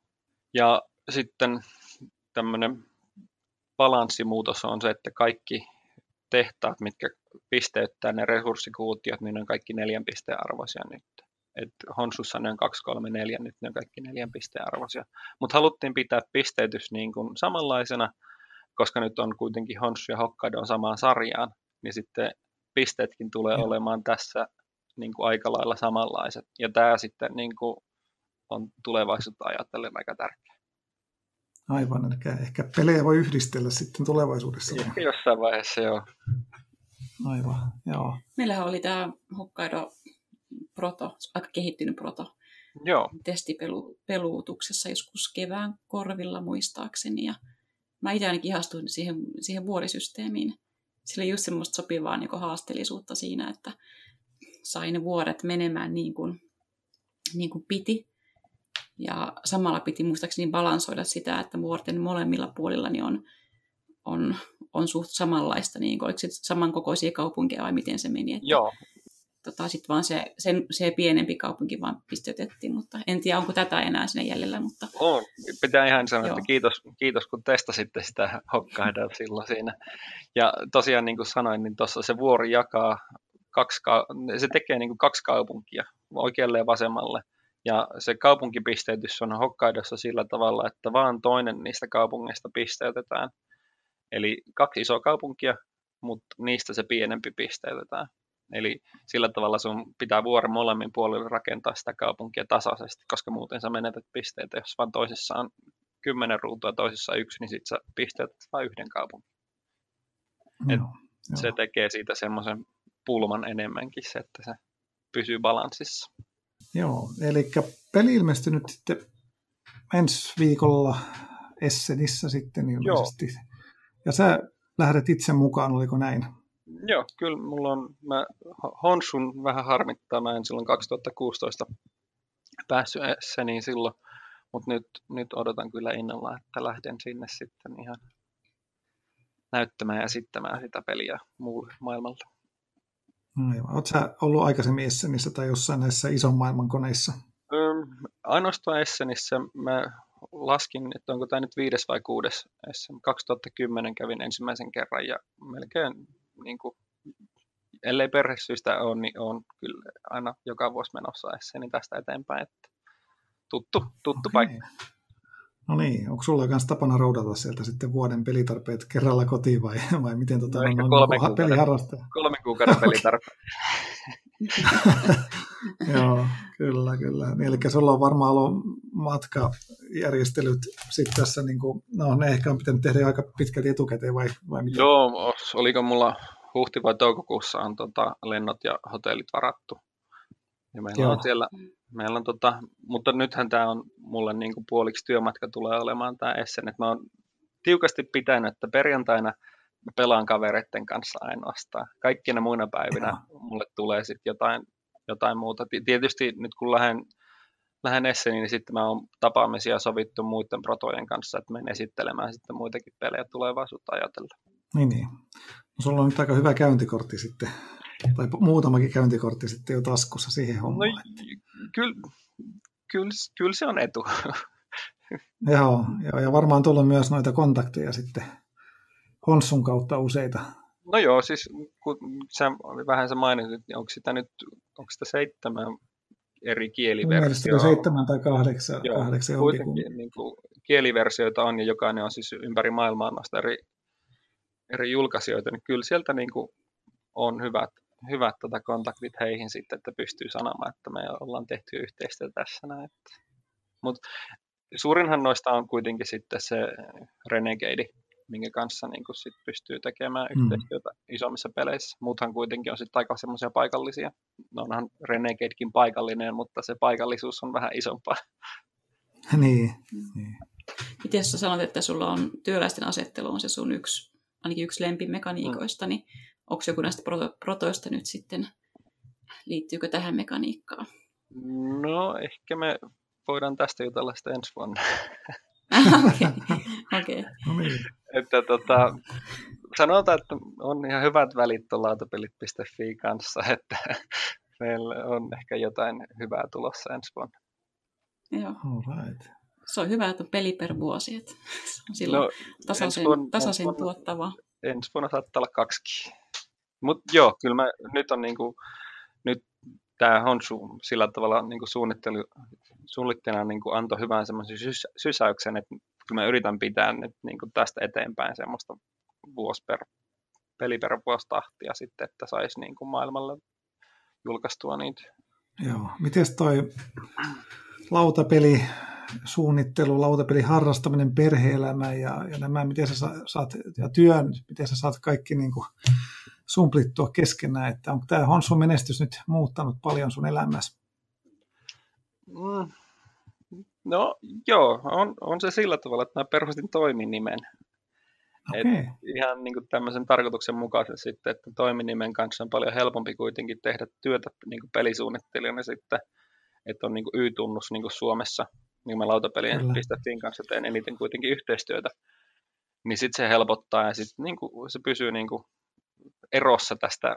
Ja sitten tämmöinen balanssimuutos on se, että kaikki tehtaat, mitkä pisteyttää ne resurssikuutiot, niin ne on kaikki neljän pisteen arvoisia nyt. Et Honsussa ne on 2, 3, 4, nyt ne on kaikki neljän pisteen arvoisia. Mutta haluttiin pitää pisteytys niin kuin samanlaisena, koska nyt on kuitenkin Honshu ja Hokkaido on samaan sarjaan, niin sitten pisteetkin tulee ja. olemaan tässä niin kuin aika lailla samanlaiset. Ja tämä sitten niin kuin on tulevaisuutta ajatellen aika tärkeä. Aivan, eli ehkä pelejä voi yhdistellä sitten tulevaisuudessa. Ehkä jossain vaiheessa, joo. Aivan, joo. Meillähän oli tämä Hokkaido proto, aika kehittynyt proto, joo. testipeluutuksessa joskus kevään korvilla muistaakseni. Ja mä itse ainakin ihastuin siihen, siihen vuorisysteemiin. Sillä oli just semmoista sopivaa niin haasteellisuutta siinä, että sai ne vuoret menemään niin kuin, niin kuin piti ja samalla piti muistaakseni balansoida sitä, että vuorten molemmilla puolilla niin on, on, on suht samanlaista, niin oliko se samankokoisia kaupunkeja vai miten se meni? Että, Joo. Tota, Sitten vaan se, sen, se pienempi kaupunki vaan pistettiin, mutta en tiedä, onko tätä enää sinne jäljellä. Mutta... On, pitää ihan sanoa, Joo. että kiitos, kiitos kun testasitte sitä Hokkaidoa silloin siinä. Ja tosiaan niin kuin sanoin, niin tuossa se vuori jakaa kaksi, se tekee niin kuin kaksi kaupunkia oikealle ja vasemmalle. Ja se kaupunkipisteytys on Hokkaidossa sillä tavalla, että vaan toinen niistä kaupungeista pisteytetään. Eli kaksi isoa kaupunkia, mutta niistä se pienempi pisteytetään. Eli sillä tavalla sun pitää vuoren molemmin puolille rakentaa sitä kaupunkia tasaisesti, koska muuten sä menetät pisteitä. Jos vaan toisessa on kymmenen ruutua toisessa yksi, niin sitten sä pisteytät vain yhden kaupungin. Et joo, se tekee siitä semmoisen pulman enemmänkin, se, että se pysyy balanssissa. Joo, eli peli ilmestyi nyt sitten ensi viikolla Essenissä sitten ilmeisesti. Joo. Ja sä lähdet itse mukaan, oliko näin? Joo, kyllä mulla on, mä Honsun vähän harmittaa, mä en silloin 2016 päässyt Esseniin silloin, mutta nyt, nyt odotan kyllä innolla, että lähden sinne sitten ihan näyttämään ja esittämään sitä peliä muulle maailmalle. Aivan. Oletko sä ollut aikaisemmin Essenissä tai jossain näissä ison maailman koneissa? Öm, ainoastaan Essenissä mä laskin, että onko tämä nyt viides vai kuudes Essen. 2010 kävin ensimmäisen kerran ja melkein, niin kuin, ellei perhesyistä ole, niin on kyllä aina joka vuosi menossa Essenin tästä eteenpäin. Että tuttu, tuttu okay. paikka. No niin, onko sulla myös tapana roudata sieltä sitten vuoden pelitarpeet kerralla kotiin vai, vai miten tota, no, on, kolme, kuukauden, peliharrastaja? kolme kuukauden pelitarpeet. Joo, kyllä, kyllä. Niin, eli sulla on varmaan ollut matkajärjestelyt sitten tässä, niin kuin, no ne ehkä on pitänyt tehdä aika pitkälti etukäteen vai, vai mitä? Joo, oliko mulla huhti- vai toukokuussa on tota, lennot ja hotellit varattu. Ja meillä Joo. on siellä Meillä on tota, mutta nythän tämä on mulle niin kuin puoliksi työmatka tulee olemaan tämä Essen, että mä oon tiukasti pitänyt, että perjantaina mä pelaan kavereiden kanssa ainoastaan. Kaikkina muina päivinä Joo. mulle tulee sitten jotain, jotain muuta. Ti- Tietysti nyt kun lähden, lähden Esseniin, niin sitten mä oon tapaamisia sovittu muiden protojen kanssa, että menen esittelemään sitten muitakin pelejä tulevaisuutta ajatellen. Niin, niin. No, sulla on nyt aika hyvä käyntikortti sitten, tai muutamakin käyntikortti sitten jo taskussa siihen No, hommaan. kyllä, kyllä, kyllä se on etu. Joo, joo, ja varmaan tullut myös noita kontakteja sitten Honssun kautta useita. No joo, siis kun sä vähän sä mainitsit, niin onko sitä nyt, onko sitä seitsemän eri kieliversioita? seitsemän tai kahdeksan, Joo, kahdeksan kuitenkin niin kuin, kieliversioita on ja jokainen on siis ympäri maailmaa eri, eri julkaisijoita, niin kyllä sieltä niin kuin, on hyvät, hyvät tota, kontaktit heihin sitten, että pystyy sanomaan, että me ollaan tehty yhteistyötä tässä näin. Mutta suurinhan noista on kuitenkin sitten se Renegade, minkä kanssa niin sit pystyy tekemään Mm. yhteistyötä isommissa peleissä. Muuthan kuitenkin on sitten aika semmoisia paikallisia. No onhan Renegadekin paikallinen, mutta se paikallisuus on vähän isompaa. Niin, niin. Miten sä sanot, että sulla on työläisten asettelu on se sun yksi, ainakin yksi lempimekaniikoista, niin onko joku näistä proto- protoista nyt sitten, liittyykö tähän mekaniikkaan? No, ehkä me voidaan tästä jutella sitten ensi vuonna. Okei, okei. No niin. että tota, sanotaan, että on ihan hyvät välit tuon lautapelit.fi kanssa, että meillä on ehkä jotain hyvää tulossa ensi vuonna. Joo. All right. Se on hyvä, että on peli per vuosi, että se on silloin No, tasaisen, ensi vuonna- tasaisen ensi vuonna- tuottavaa. ensi vuonna saattaa olla kaksikin. Mutta joo, kyllä mä, nyt on niinku, nyt tämä Honsu sillä tavalla niinku suunnittelu, suunnittelija niinku antoi hyvän semmoisen sys, sysäyksen, että kyllä mä yritän pitää nyt niinku tästä eteenpäin semmoista vuosi per, peli per vuosi tahtia sitten, että saisi niinku maailmalle julkaistua niitä. Joo. Mites toi lautapeli suunnittelu, lautapeli harrastaminen, perheelämä ja, ja nämä, miten sä sa- saat, ja työn, miten sä saat kaikki niin kuin sumplittua keskenään, että onko tämä Honsun menestys nyt muuttanut paljon sun elämässä? Mm. No joo, on, on se sillä tavalla, että mä perustin toiminimen. Okei, Et- okay. ihan niin kuin tämmöisen tarkoituksenmukaisen sitten, että toiminimen kanssa on paljon helpompi kuitenkin tehdä työtä niin kuin pelisuunnittelijana sitten, että on niin kuin Y-tunnus niin kuin Suomessa, niin mä lautapelien Kyllä. pistettiin kanssa teen eniten kuitenkin yhteistyötä, niin sitten se helpottaa ja sitten niin kuin se pysyy niin kuin erossa tästä äh,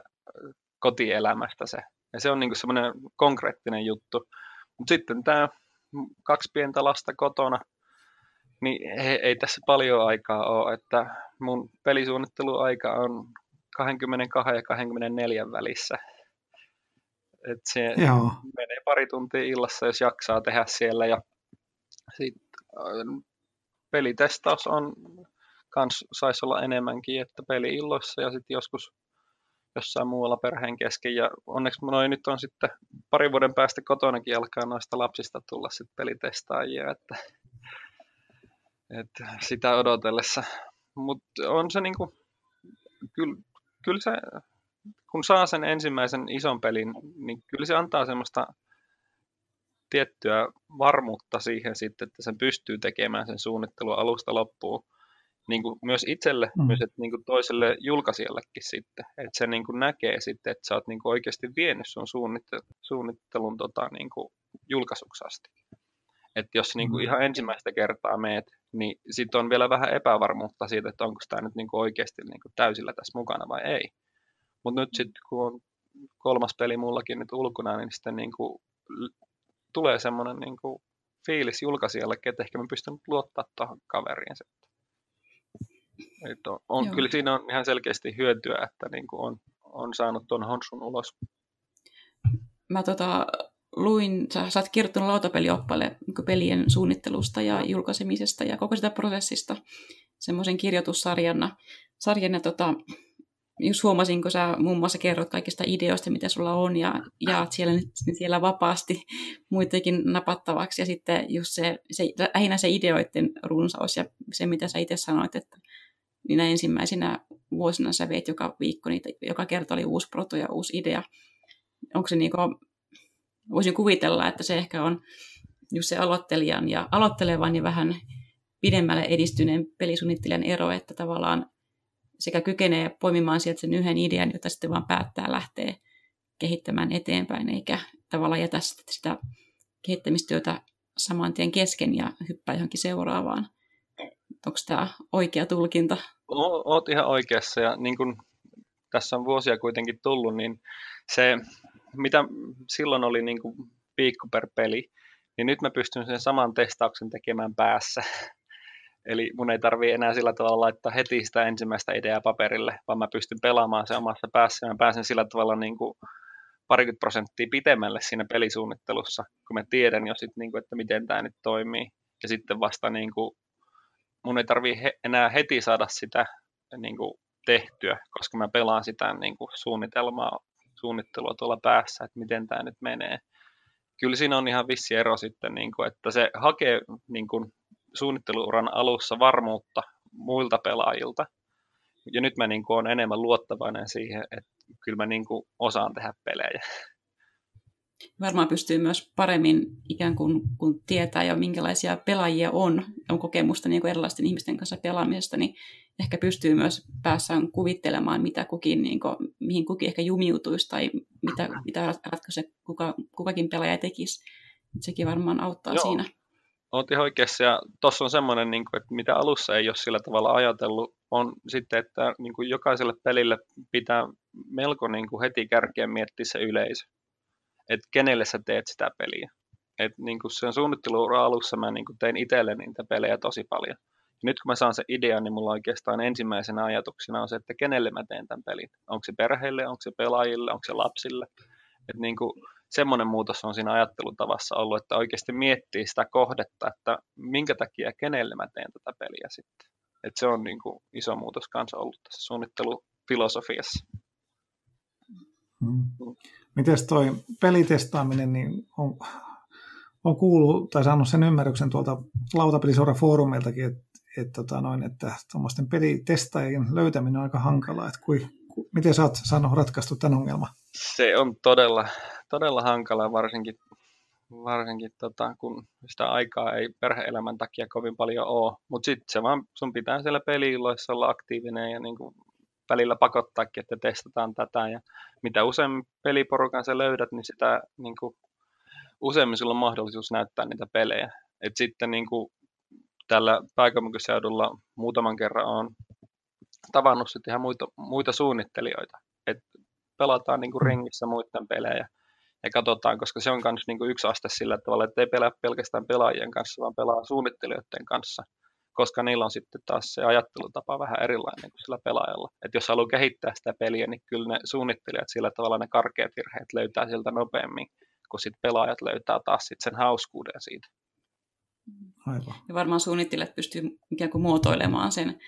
kotielämästä se. Ja se on niin semmoinen konkreettinen juttu. Mutta sitten tämä kaksi pientä lasta kotona, niin he, ei tässä paljon aikaa ole, että mun pelisuunnitteluaika on 22 ja 24 välissä. Et se joo, menee pari tuntia illassa, jos jaksaa tehdä siellä. Ja sit, äh, pelitestaus on kans saisi olla enemmänkin, että peli-illoissa ja sitten joskus jossain muualla perheen kesken. Ja onneksi noin nyt on sitten parin vuoden päästä kotonakin alkaa noista lapsista tulla sitten pelitestaajia, että, että sitä odotellessa. Mutta on se niinku, kyllä, kyllä se, kun saa sen ensimmäisen ison pelin, niin kyllä se antaa semmoista tiettyä varmuutta siihen sitten, että sen pystyy tekemään sen suunnittelun alusta loppuun. Niin kuin myös itselle, Mm. myös että niin kuin toiselle julkaisijallekin sitten. Että se niin kuin näkee sitten, että sä oot niin kuin oikeasti vienyt sun suunnittelun, suunnittelun tota, niin kuin julkaisuksi asti. Että jos niin kuin Mm. ihan ensimmäistä kertaa meet, niin sitten on vielä vähän epävarmuutta siitä, että onko tämä nyt niin kuin oikeasti niin kuin täysillä tässä mukana vai ei. Mutta nyt sitten kun on kolmas peli mullakin nyt ulkona, niin sitten niin kuin tulee semmoinen niin kuin fiilis julkaisijallekin, että ehkä mä pystyn luottaa tuohon kaveriin sitten. Et on, on, Joo. kyllä siinä on ihan selkeästi hyötyä, että niin kuin on, on saanut tuon Honsun ulos. Mä tota, luin, sä, sä oot kirjoittanut lautapelioppaille niin pelien suunnittelusta ja julkaisemisesta ja koko sitä prosessista semmoisen kirjoitussarjana. Sarjan, ja tota, just huomasin, kun sä muun muassa kerrot kaikista ideoista, mitä sulla on, ja jaat siellä, siellä vapaasti muitakin napattavaksi, ja sitten just se, se lähinnä se ideoiden runsaus, ja se, mitä sä itse sanoit, että niinä ensimmäisinä vuosina sä veit joka viikko niitä, joka kerta oli uusi proto ja uusi idea. Onko se niinku, voisin kuvitella, että se ehkä on just se aloittelijan ja aloittelevan ja vähän pidemmälle edistyneen pelisuunnittelijan ero, että tavallaan sekä kykenee poimimaan sieltä sen yhden idean, jota sitten vaan päättää lähteä kehittämään eteenpäin, eikä tavallaan jätä sitä kehittämistyötä saman tien kesken ja hyppää johonkin seuraavaan. Onko tämä oikea tulkinta? Olet ihan oikeassa ja niin kun tässä on vuosia kuitenkin tullut, niin se, mitä silloin oli niin kuin viikko per peli, niin nyt mä pystyn sen saman testauksen tekemään päässä. Eli mun ei tarvi enää sillä tavalla laittaa heti sitä ensimmäistä ideaa paperille, vaan mä pystyn pelaamaan se omassa päässä mä pääsen sillä tavalla niin kuin parikymmentä prosenttia pitemmälle siinä pelisuunnittelussa, kun mä tiedän jo sit, niin kuin, että miten tämä nyt toimii. Ja sitten vasta niin kuin, mun ei tarvi he, enää heti saada sitä niin kuin, tehtyä, koska mä pelaan sitä niin kuin, suunnitelmaa, suunnittelua tuolla päässä, että miten tämä nyt menee. Kyllä siinä on ihan vissi ero sitten, niin kuin, että se hakee niin kuin, suunnitteluuran alussa varmuutta muilta pelaajilta. Ja nyt mä niin kuin, olen enemmän luottavainen siihen, että kyllä mä niin kuin osaan tehdä pelejä. Varmaan pystyy myös paremmin ikään kuin kun tietää jo minkälaisia pelaajia on, on kokemusta niin kuin erilaisten ihmisten kanssa pelaamisesta, niin ehkä pystyy myös päässään kuvittelemaan, mitä kukin, niin kuin, mihin kukin ehkä jumiutuisi tai mitä, mitä ratkaisuja kuka, kukakin pelaaja tekisi. Sekin varmaan auttaa Joo. siinä. Olet ihan oikeassa ja tuossa on semmoinen, niin kuin, että mitä alussa ei ole sillä tavalla ajatellut, on sitten, että niin kuin jokaiselle pelille pitää melko niin kuin heti kärkeen miettiä se yleisö. Että kenelle sä teet sitä peliä. Et niin kuin sen suunnitteluura alussa mä niin kuin tein itselle niitä pelejä tosi paljon. Ja nyt kun mä saan se idea, niin mulla oikeastaan ensimmäisenä ajatuksena on se, että kenelle mä teen tämän pelin. Onko se perheelle, onko se pelaajille, onko se lapsille. Et niin kuin, semmoinen muutos on siinä ajattelutavassa ollut, että oikeasti miettii sitä kohdetta, että minkä takia kenelle mä teen tätä peliä sitten. Et se on niin kuin iso muutos kanssa ollut tässä suunnittelufilosofiassa. Miten toi pelitestaaminen, niin on, on kuullut tai saanut sen ymmärryksen tuolta lautapelisora-foorumiltakin, että et, tota noin, että tuommoisten pelitestaajien löytäminen on aika hankalaa. Että kui, ku, miten sä oot saanut ratkaistu tämän ongelman? Se on todella, todella hankalaa, varsinkin, varsinkin tota, kun sitä aikaa ei perhe-elämän takia kovin paljon ole. Mutta sitten se vaan, sun pitää siellä peliilloissa olla aktiivinen ja niin kuin välillä pakottaakin, että testataan tätä. Ja mitä useammin peliporukan sä löydät, niin sitä niin kuin, useammin sulla on mahdollisuus näyttää niitä pelejä. Et sitten niin kuin, tällä pääkaupunkiseudulla muutaman kerran on tavannut sitten ihan muita, muita suunnittelijoita. Et pelataan niin kuin ringissä muiden pelejä ja katsotaan, koska se on myös niin yksi aste sillä tavalla, että ei pelaa pelkästään pelaajien kanssa, vaan pelaa suunnittelijoiden kanssa koska niillä on sitten taas se ajattelutapa vähän erilainen kuin sillä pelaajalla. Että jos haluaa kehittää sitä peliä, niin kyllä ne suunnittelijat sillä tavalla ne karkeat virheet löytää sieltä nopeammin, kun sitten pelaajat löytää taas sit sen hauskuuden siitä. Aivan. Ja varmaan suunnittelijat pystyy ikään kuin muotoilemaan sen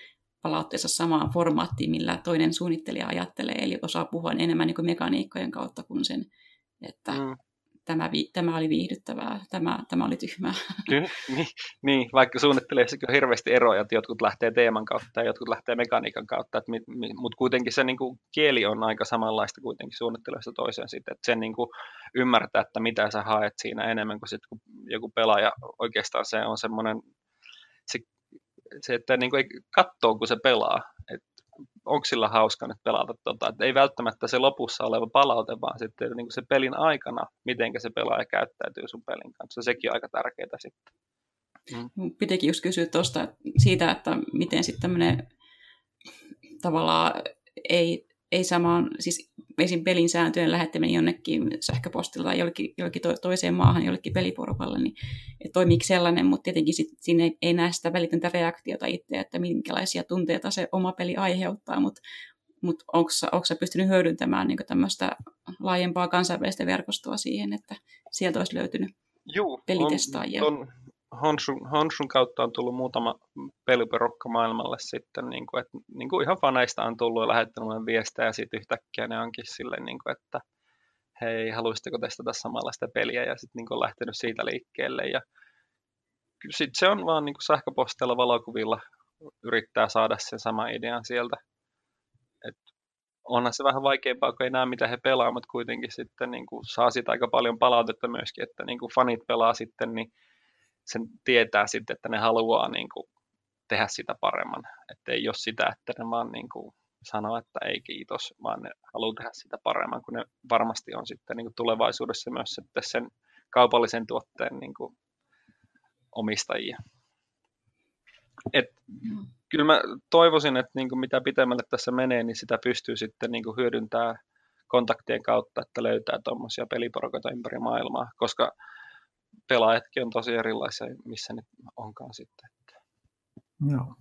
palautteessa samaan formaattiin, millä toinen suunnittelija ajattelee, eli osaa puhua enemmän niin kuin mekaniikkojen kautta kuin sen, että mm tämä, vi, tämä oli viihdyttävää, tämä, tämä oli tyhmää. Kyllä, niin, niin, vaikka suunnittelijassakin on hirveästi eroja, että jotkut lähtee teeman kautta ja jotkut lähtee mekaniikan kautta, että, mutta kuitenkin se niin kuin, kieli on aika samanlaista kuitenkin suunnittelijasta toiseen sitten, että sen niin kuin, ymmärtää, että mitä sä haet siinä enemmän kuin sitten kun joku pelaaja oikeastaan se on semmoinen, se, se että niin kuin, ei katsoo kun se pelaa, onko sillä hauska nyt pelata, tota, että ei välttämättä se lopussa oleva palaute, vaan sitten niin kuin se pelin aikana, miten se pelaaja käyttäytyy sun pelin kanssa. Sekin on aika tärkeää sitten. Mm. Pitikin just kysyä tuosta siitä, että miten sitten tämmöinen tavallaan ei, ei samaan, siis esim. pelin sääntöjen lähettäminen jonnekin sähköpostilla tai jollekin, jollekin to, toiseen maahan, jollekin peliporukalle, niin että toimiiko sellainen, mutta tietenkin sit, siinä ei, ei näe sitä välitöntä reaktiota itse, että minkälaisia tunteita se oma peli aiheuttaa, mutta mut onko sä pystynyt hyödyntämään niin tämmöistä laajempaa kansainvälistä verkostoa siihen, että sieltä olisi löytynyt Juu, pelitestaajia? On, on, Honsun, Honsun kautta on tullut muutama peliperukka maailmalle sitten, niin kuin, että, niin kuin ihan faneista on tullut ja lähettänyt viestejä ja sitten yhtäkkiä ne onkin silleen, niin kuin, että hei, haluaisitteko testata samanlaista peliä ja sitten niin lähtenyt siitä liikkeelle ja sitten se on vaan niin kuin sähköposteilla valokuvilla yrittää saada sen sama idean sieltä. Et onhan se vähän vaikeampaa, kun ei näe mitä he pelaa, mutta kuitenkin sitten niin kuin saa siitä aika paljon palautetta myöskin, että niin kuin fanit pelaa sitten, niin sen tietää sitten, että ne haluaa niin kuin tehdä sitä paremman. Että ei ole sitä, että ne vaan niin kuin sanoa, että ei kiitos, vaan ne haluaa tehdä sitä paremmin, kun ne varmasti on sitten niin kuin tulevaisuudessa myös sitten sen kaupallisen tuotteen niin kuin omistajia. Et, mm. Kyllä mä toivoisin, että niin kuin mitä pitemmälle tässä menee, niin sitä pystyy sitten niin kuin hyödyntämään kontaktien kautta, että löytää tuommoisia peliporukoita ympäri maailmaa, koska pelaajatkin on tosi erilaisia, missä ne onkaan sitten. Joo.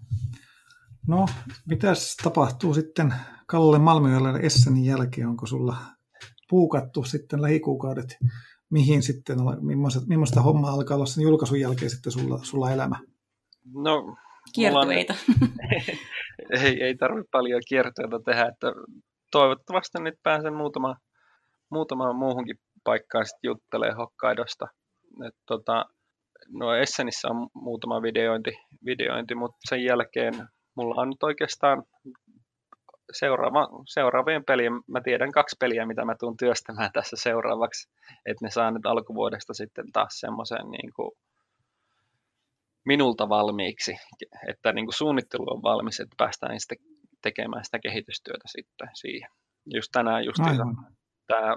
No, mitäs tapahtuu sitten Kalle Malmiolle Essenin jälkeen? Onko sulla puukattu sitten lähikuukaudet, mihin sitten, millaista, millaista hommaa alkaa olla sen julkaisun jälkeen sitten sulla, sulla elämä? No, Kiertueita. ei, ei tarvitse paljon kiertueita tehdä, että toivottavasti nyt pääsen muutama, muutamaan muuhunkin paikkaan sitten juttelee Hokkaidosta. Et, tota, no Essenissä on muutama videointi, videointi, mutta sen jälkeen mulla on nyt oikeastaan seuraava, seuraavien pelien, mä tiedän kaksi peliä, mitä mä tuun työstämään tässä seuraavaksi, että ne saa nyt alkuvuodesta sitten taas semmoisen niin kuin minulta valmiiksi, että niin kuin suunnittelu on valmis, että päästään sitten tekemään sitä kehitystyötä sitten siihen. Just tänään just tämä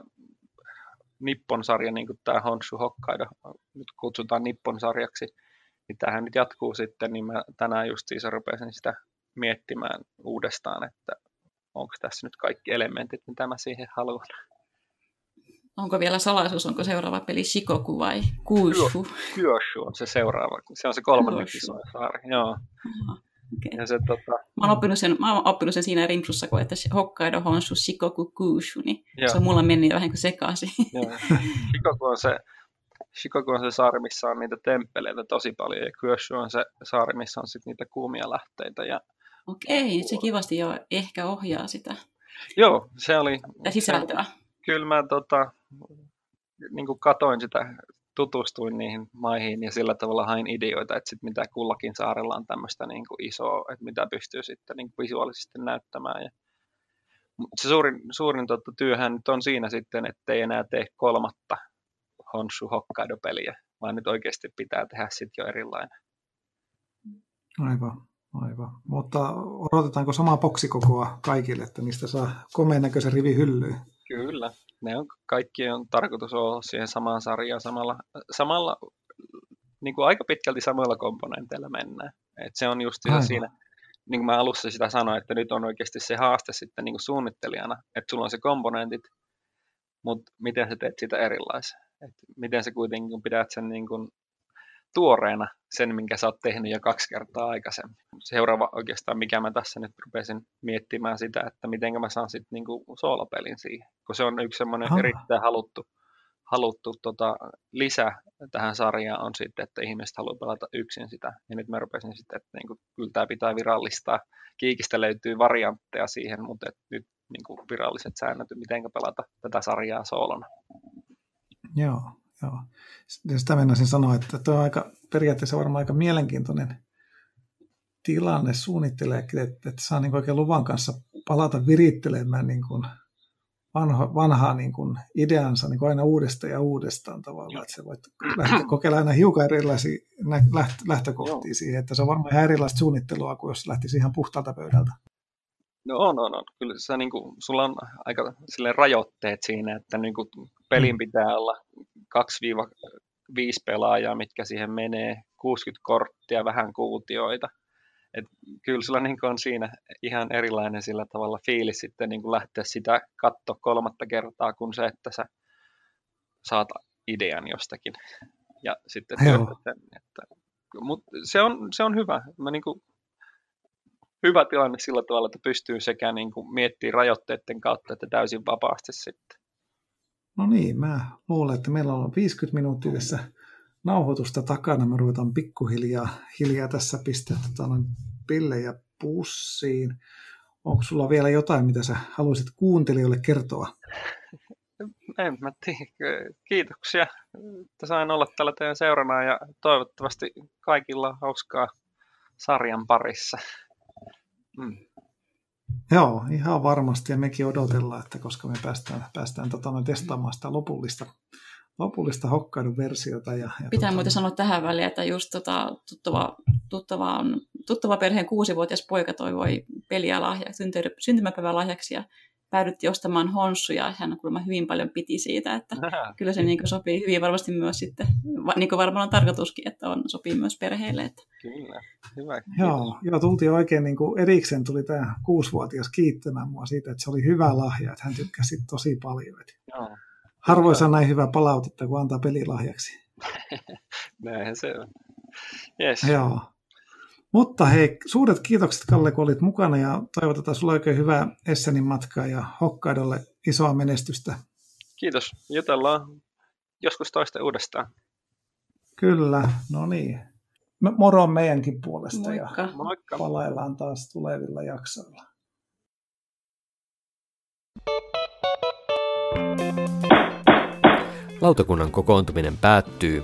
Nippon-sarja, niin kuin tämä Honshu Hokkaido, nyt kutsutaan Nippon-sarjaksi, niin tähän nyt jatkuu sitten, niin mä tänään just siis rupesin sitä miettimään uudestaan, että onko tässä nyt kaikki elementit, mitä mä siihen haluan. Onko vielä salaisuus, onko seuraava peli Shikoku vai Kuushu? Kyoshu on se seuraava, se on se kolmannen saari, joo. Aha. Okay. Ja se, tota... mä, oon oppinut sen, mä oon oppinut sen siinä rimpsussa, kun että Hokkaido, Honshu, Shikoku, Kuushu, niin Joo. se on mulla mennyt vähän kuin sekaisin. Shikoku on se Shikoku on se saari, missä on niitä temppeleitä tosi paljon, ja Kyoshu on se saari, missä on sitten niitä kuumia lähteitä. Ja... Okei, se kivasti jo ehkä ohjaa sitä. Joo, se oli... Ja sisältöä. Se, kyllä mä tota, niin kuin katoin sitä tutustuin niihin maihin ja sillä tavalla hain ideoita, että sit mitä kullakin saarella on tämmöistä niin kuin isoa, että mitä pystyy sitten niin kuin visuaalisesti näyttämään. Ja se suurin, suurin totta, työhän nyt on siinä sitten, että ei enää tee kolmatta Honshu Hokkaido-peliä, vaan nyt oikeasti pitää tehdä sitten jo erilainen. Aivan, aivan. Mutta odotetaanko samaa boksikokoa kaikille, että niistä saa komeen näköisen rivi hyllyyn? Kyllä, ne on, kaikki on tarkoitus olla siihen samaan sarjaan samalla, samalla niin kuin aika pitkälti samoilla komponenteilla mennään. Et se on just siinä, niin kuin mä alussa sitä sanoin, että nyt on oikeasti se haaste sitten niin kuin suunnittelijana, että sulla on se komponentit, mutta miten sä teet sitä erilaisen. Et miten sä kuitenkin pidät sen niin kuin tuoreena sen, minkä sä oot tehnyt jo kaksi kertaa aikaisemmin. Seuraava oikeastaan, mikä mä tässä nyt rupesin miettimään sitä, että miten mä saan sitten niinku soolapelin siihen. Kun se on yksi semmoinen ah. erittäin haluttu, haluttu tota, lisä tähän sarjaan on sitten, että ihmiset haluaa pelata yksin sitä. Ja nyt mä rupesin sitten, että niinku, kyllä tämä pitää virallistaa. Kiikistä löytyy variantteja siihen, mutta et nyt niinku, viralliset säännöt, miten pelata tätä sarjaa soolona. Joo, Joo. Sitä mennäisin sanoa, että tuo on aika, periaatteessa varmaan aika mielenkiintoinen tilanne suunnittelee, että, että saa niin oikein luvan kanssa palata virittelemään niin kuin vanha, vanhaa niin kuin ideansa niin kuin aina uudestaan ja uudestaan tavallaan, että se voit lähteä kokeilemaan aina hiukan erilaisia lähtökohtia Joo. siihen, että se on varmaan ihan erilaista suunnittelua kuin jos lähtisi ihan puhtaalta pöydältä. No on, on, on. Kyllä sä, niin kuin, sulla on aika sille rajoitteet siinä, että niin kuin, pelin mm. pitää olla 2-5 pelaajaa, mitkä siihen menee, 60 korttia, vähän kuutioita. Et kyllä sulla niin on siinä ihan erilainen sillä tavalla fiilis sitten niin lähteä sitä katto kolmatta kertaa, kuin se, että sä saat idean jostakin. Ja sitten työtät Että, mut se, on, se on hyvä. Mä niin kuin, hyvä tilanne sillä tavalla, että pystyy sekä niin kuin miettimään rajoitteiden kautta, että täysin vapaasti sitten. No niin, mä luulen, että meillä on 50 minuuttia tässä nauhoitusta takana. Me ruvetaan pikkuhiljaa hiljaa tässä pistää tota, pillejä pussiin. Onko sulla vielä jotain, mitä sä haluaisit kuuntelijoille kertoa? En mä tiedä. Kiitoksia, että sain olla täällä teidän seurana ja toivottavasti kaikilla on hauskaa sarjan parissa. Mm. Joo, ihan varmasti ja mekin odotellaan, että koska me päästään, päästään tota, testaamaan sitä lopullista, lopullista hokkaidun versiota. Ja, ja Pitää tota... muuten sanoa tähän väliin, että just tota, tuttava, tuttava, on, tuttava perheen kuusivuotias poika toivoi peliä lahja, syntymäpäivälahjaksi ja päädyttiin ostamaan honssuja. Hän kuulemma hyvin paljon piti siitä, että kyllä se niin sopii hyvin varmasti myös sitten, niin kuin varmaan on tarkoituskin, että on, sopii myös perheille. Että. Kyllä, hyvä. Joo, joo, tultiin oikein niin kuin erikseen tuli tämä kuusivuotias kiittämään mua siitä, että se oli hyvä lahja, että hän tykkäsi tosi paljon. Joo. Harvoin saa näin hyvää palautetta, kun antaa pelilahjaksi. Näinhän se on. Yes. Joo. Mutta hei, suuret kiitokset Kalle, kun olit mukana ja toivotetaan sinulle oikein hyvää Essenin matkaa ja Hokkaidolle isoa menestystä. Kiitos. Jutellaan joskus toista uudestaan. Kyllä, no niin. Moro meidänkin puolesta Moikka. ja Moikka. palaillaan taas tulevilla jaksoilla. Lautakunnan kokoontuminen päättyy.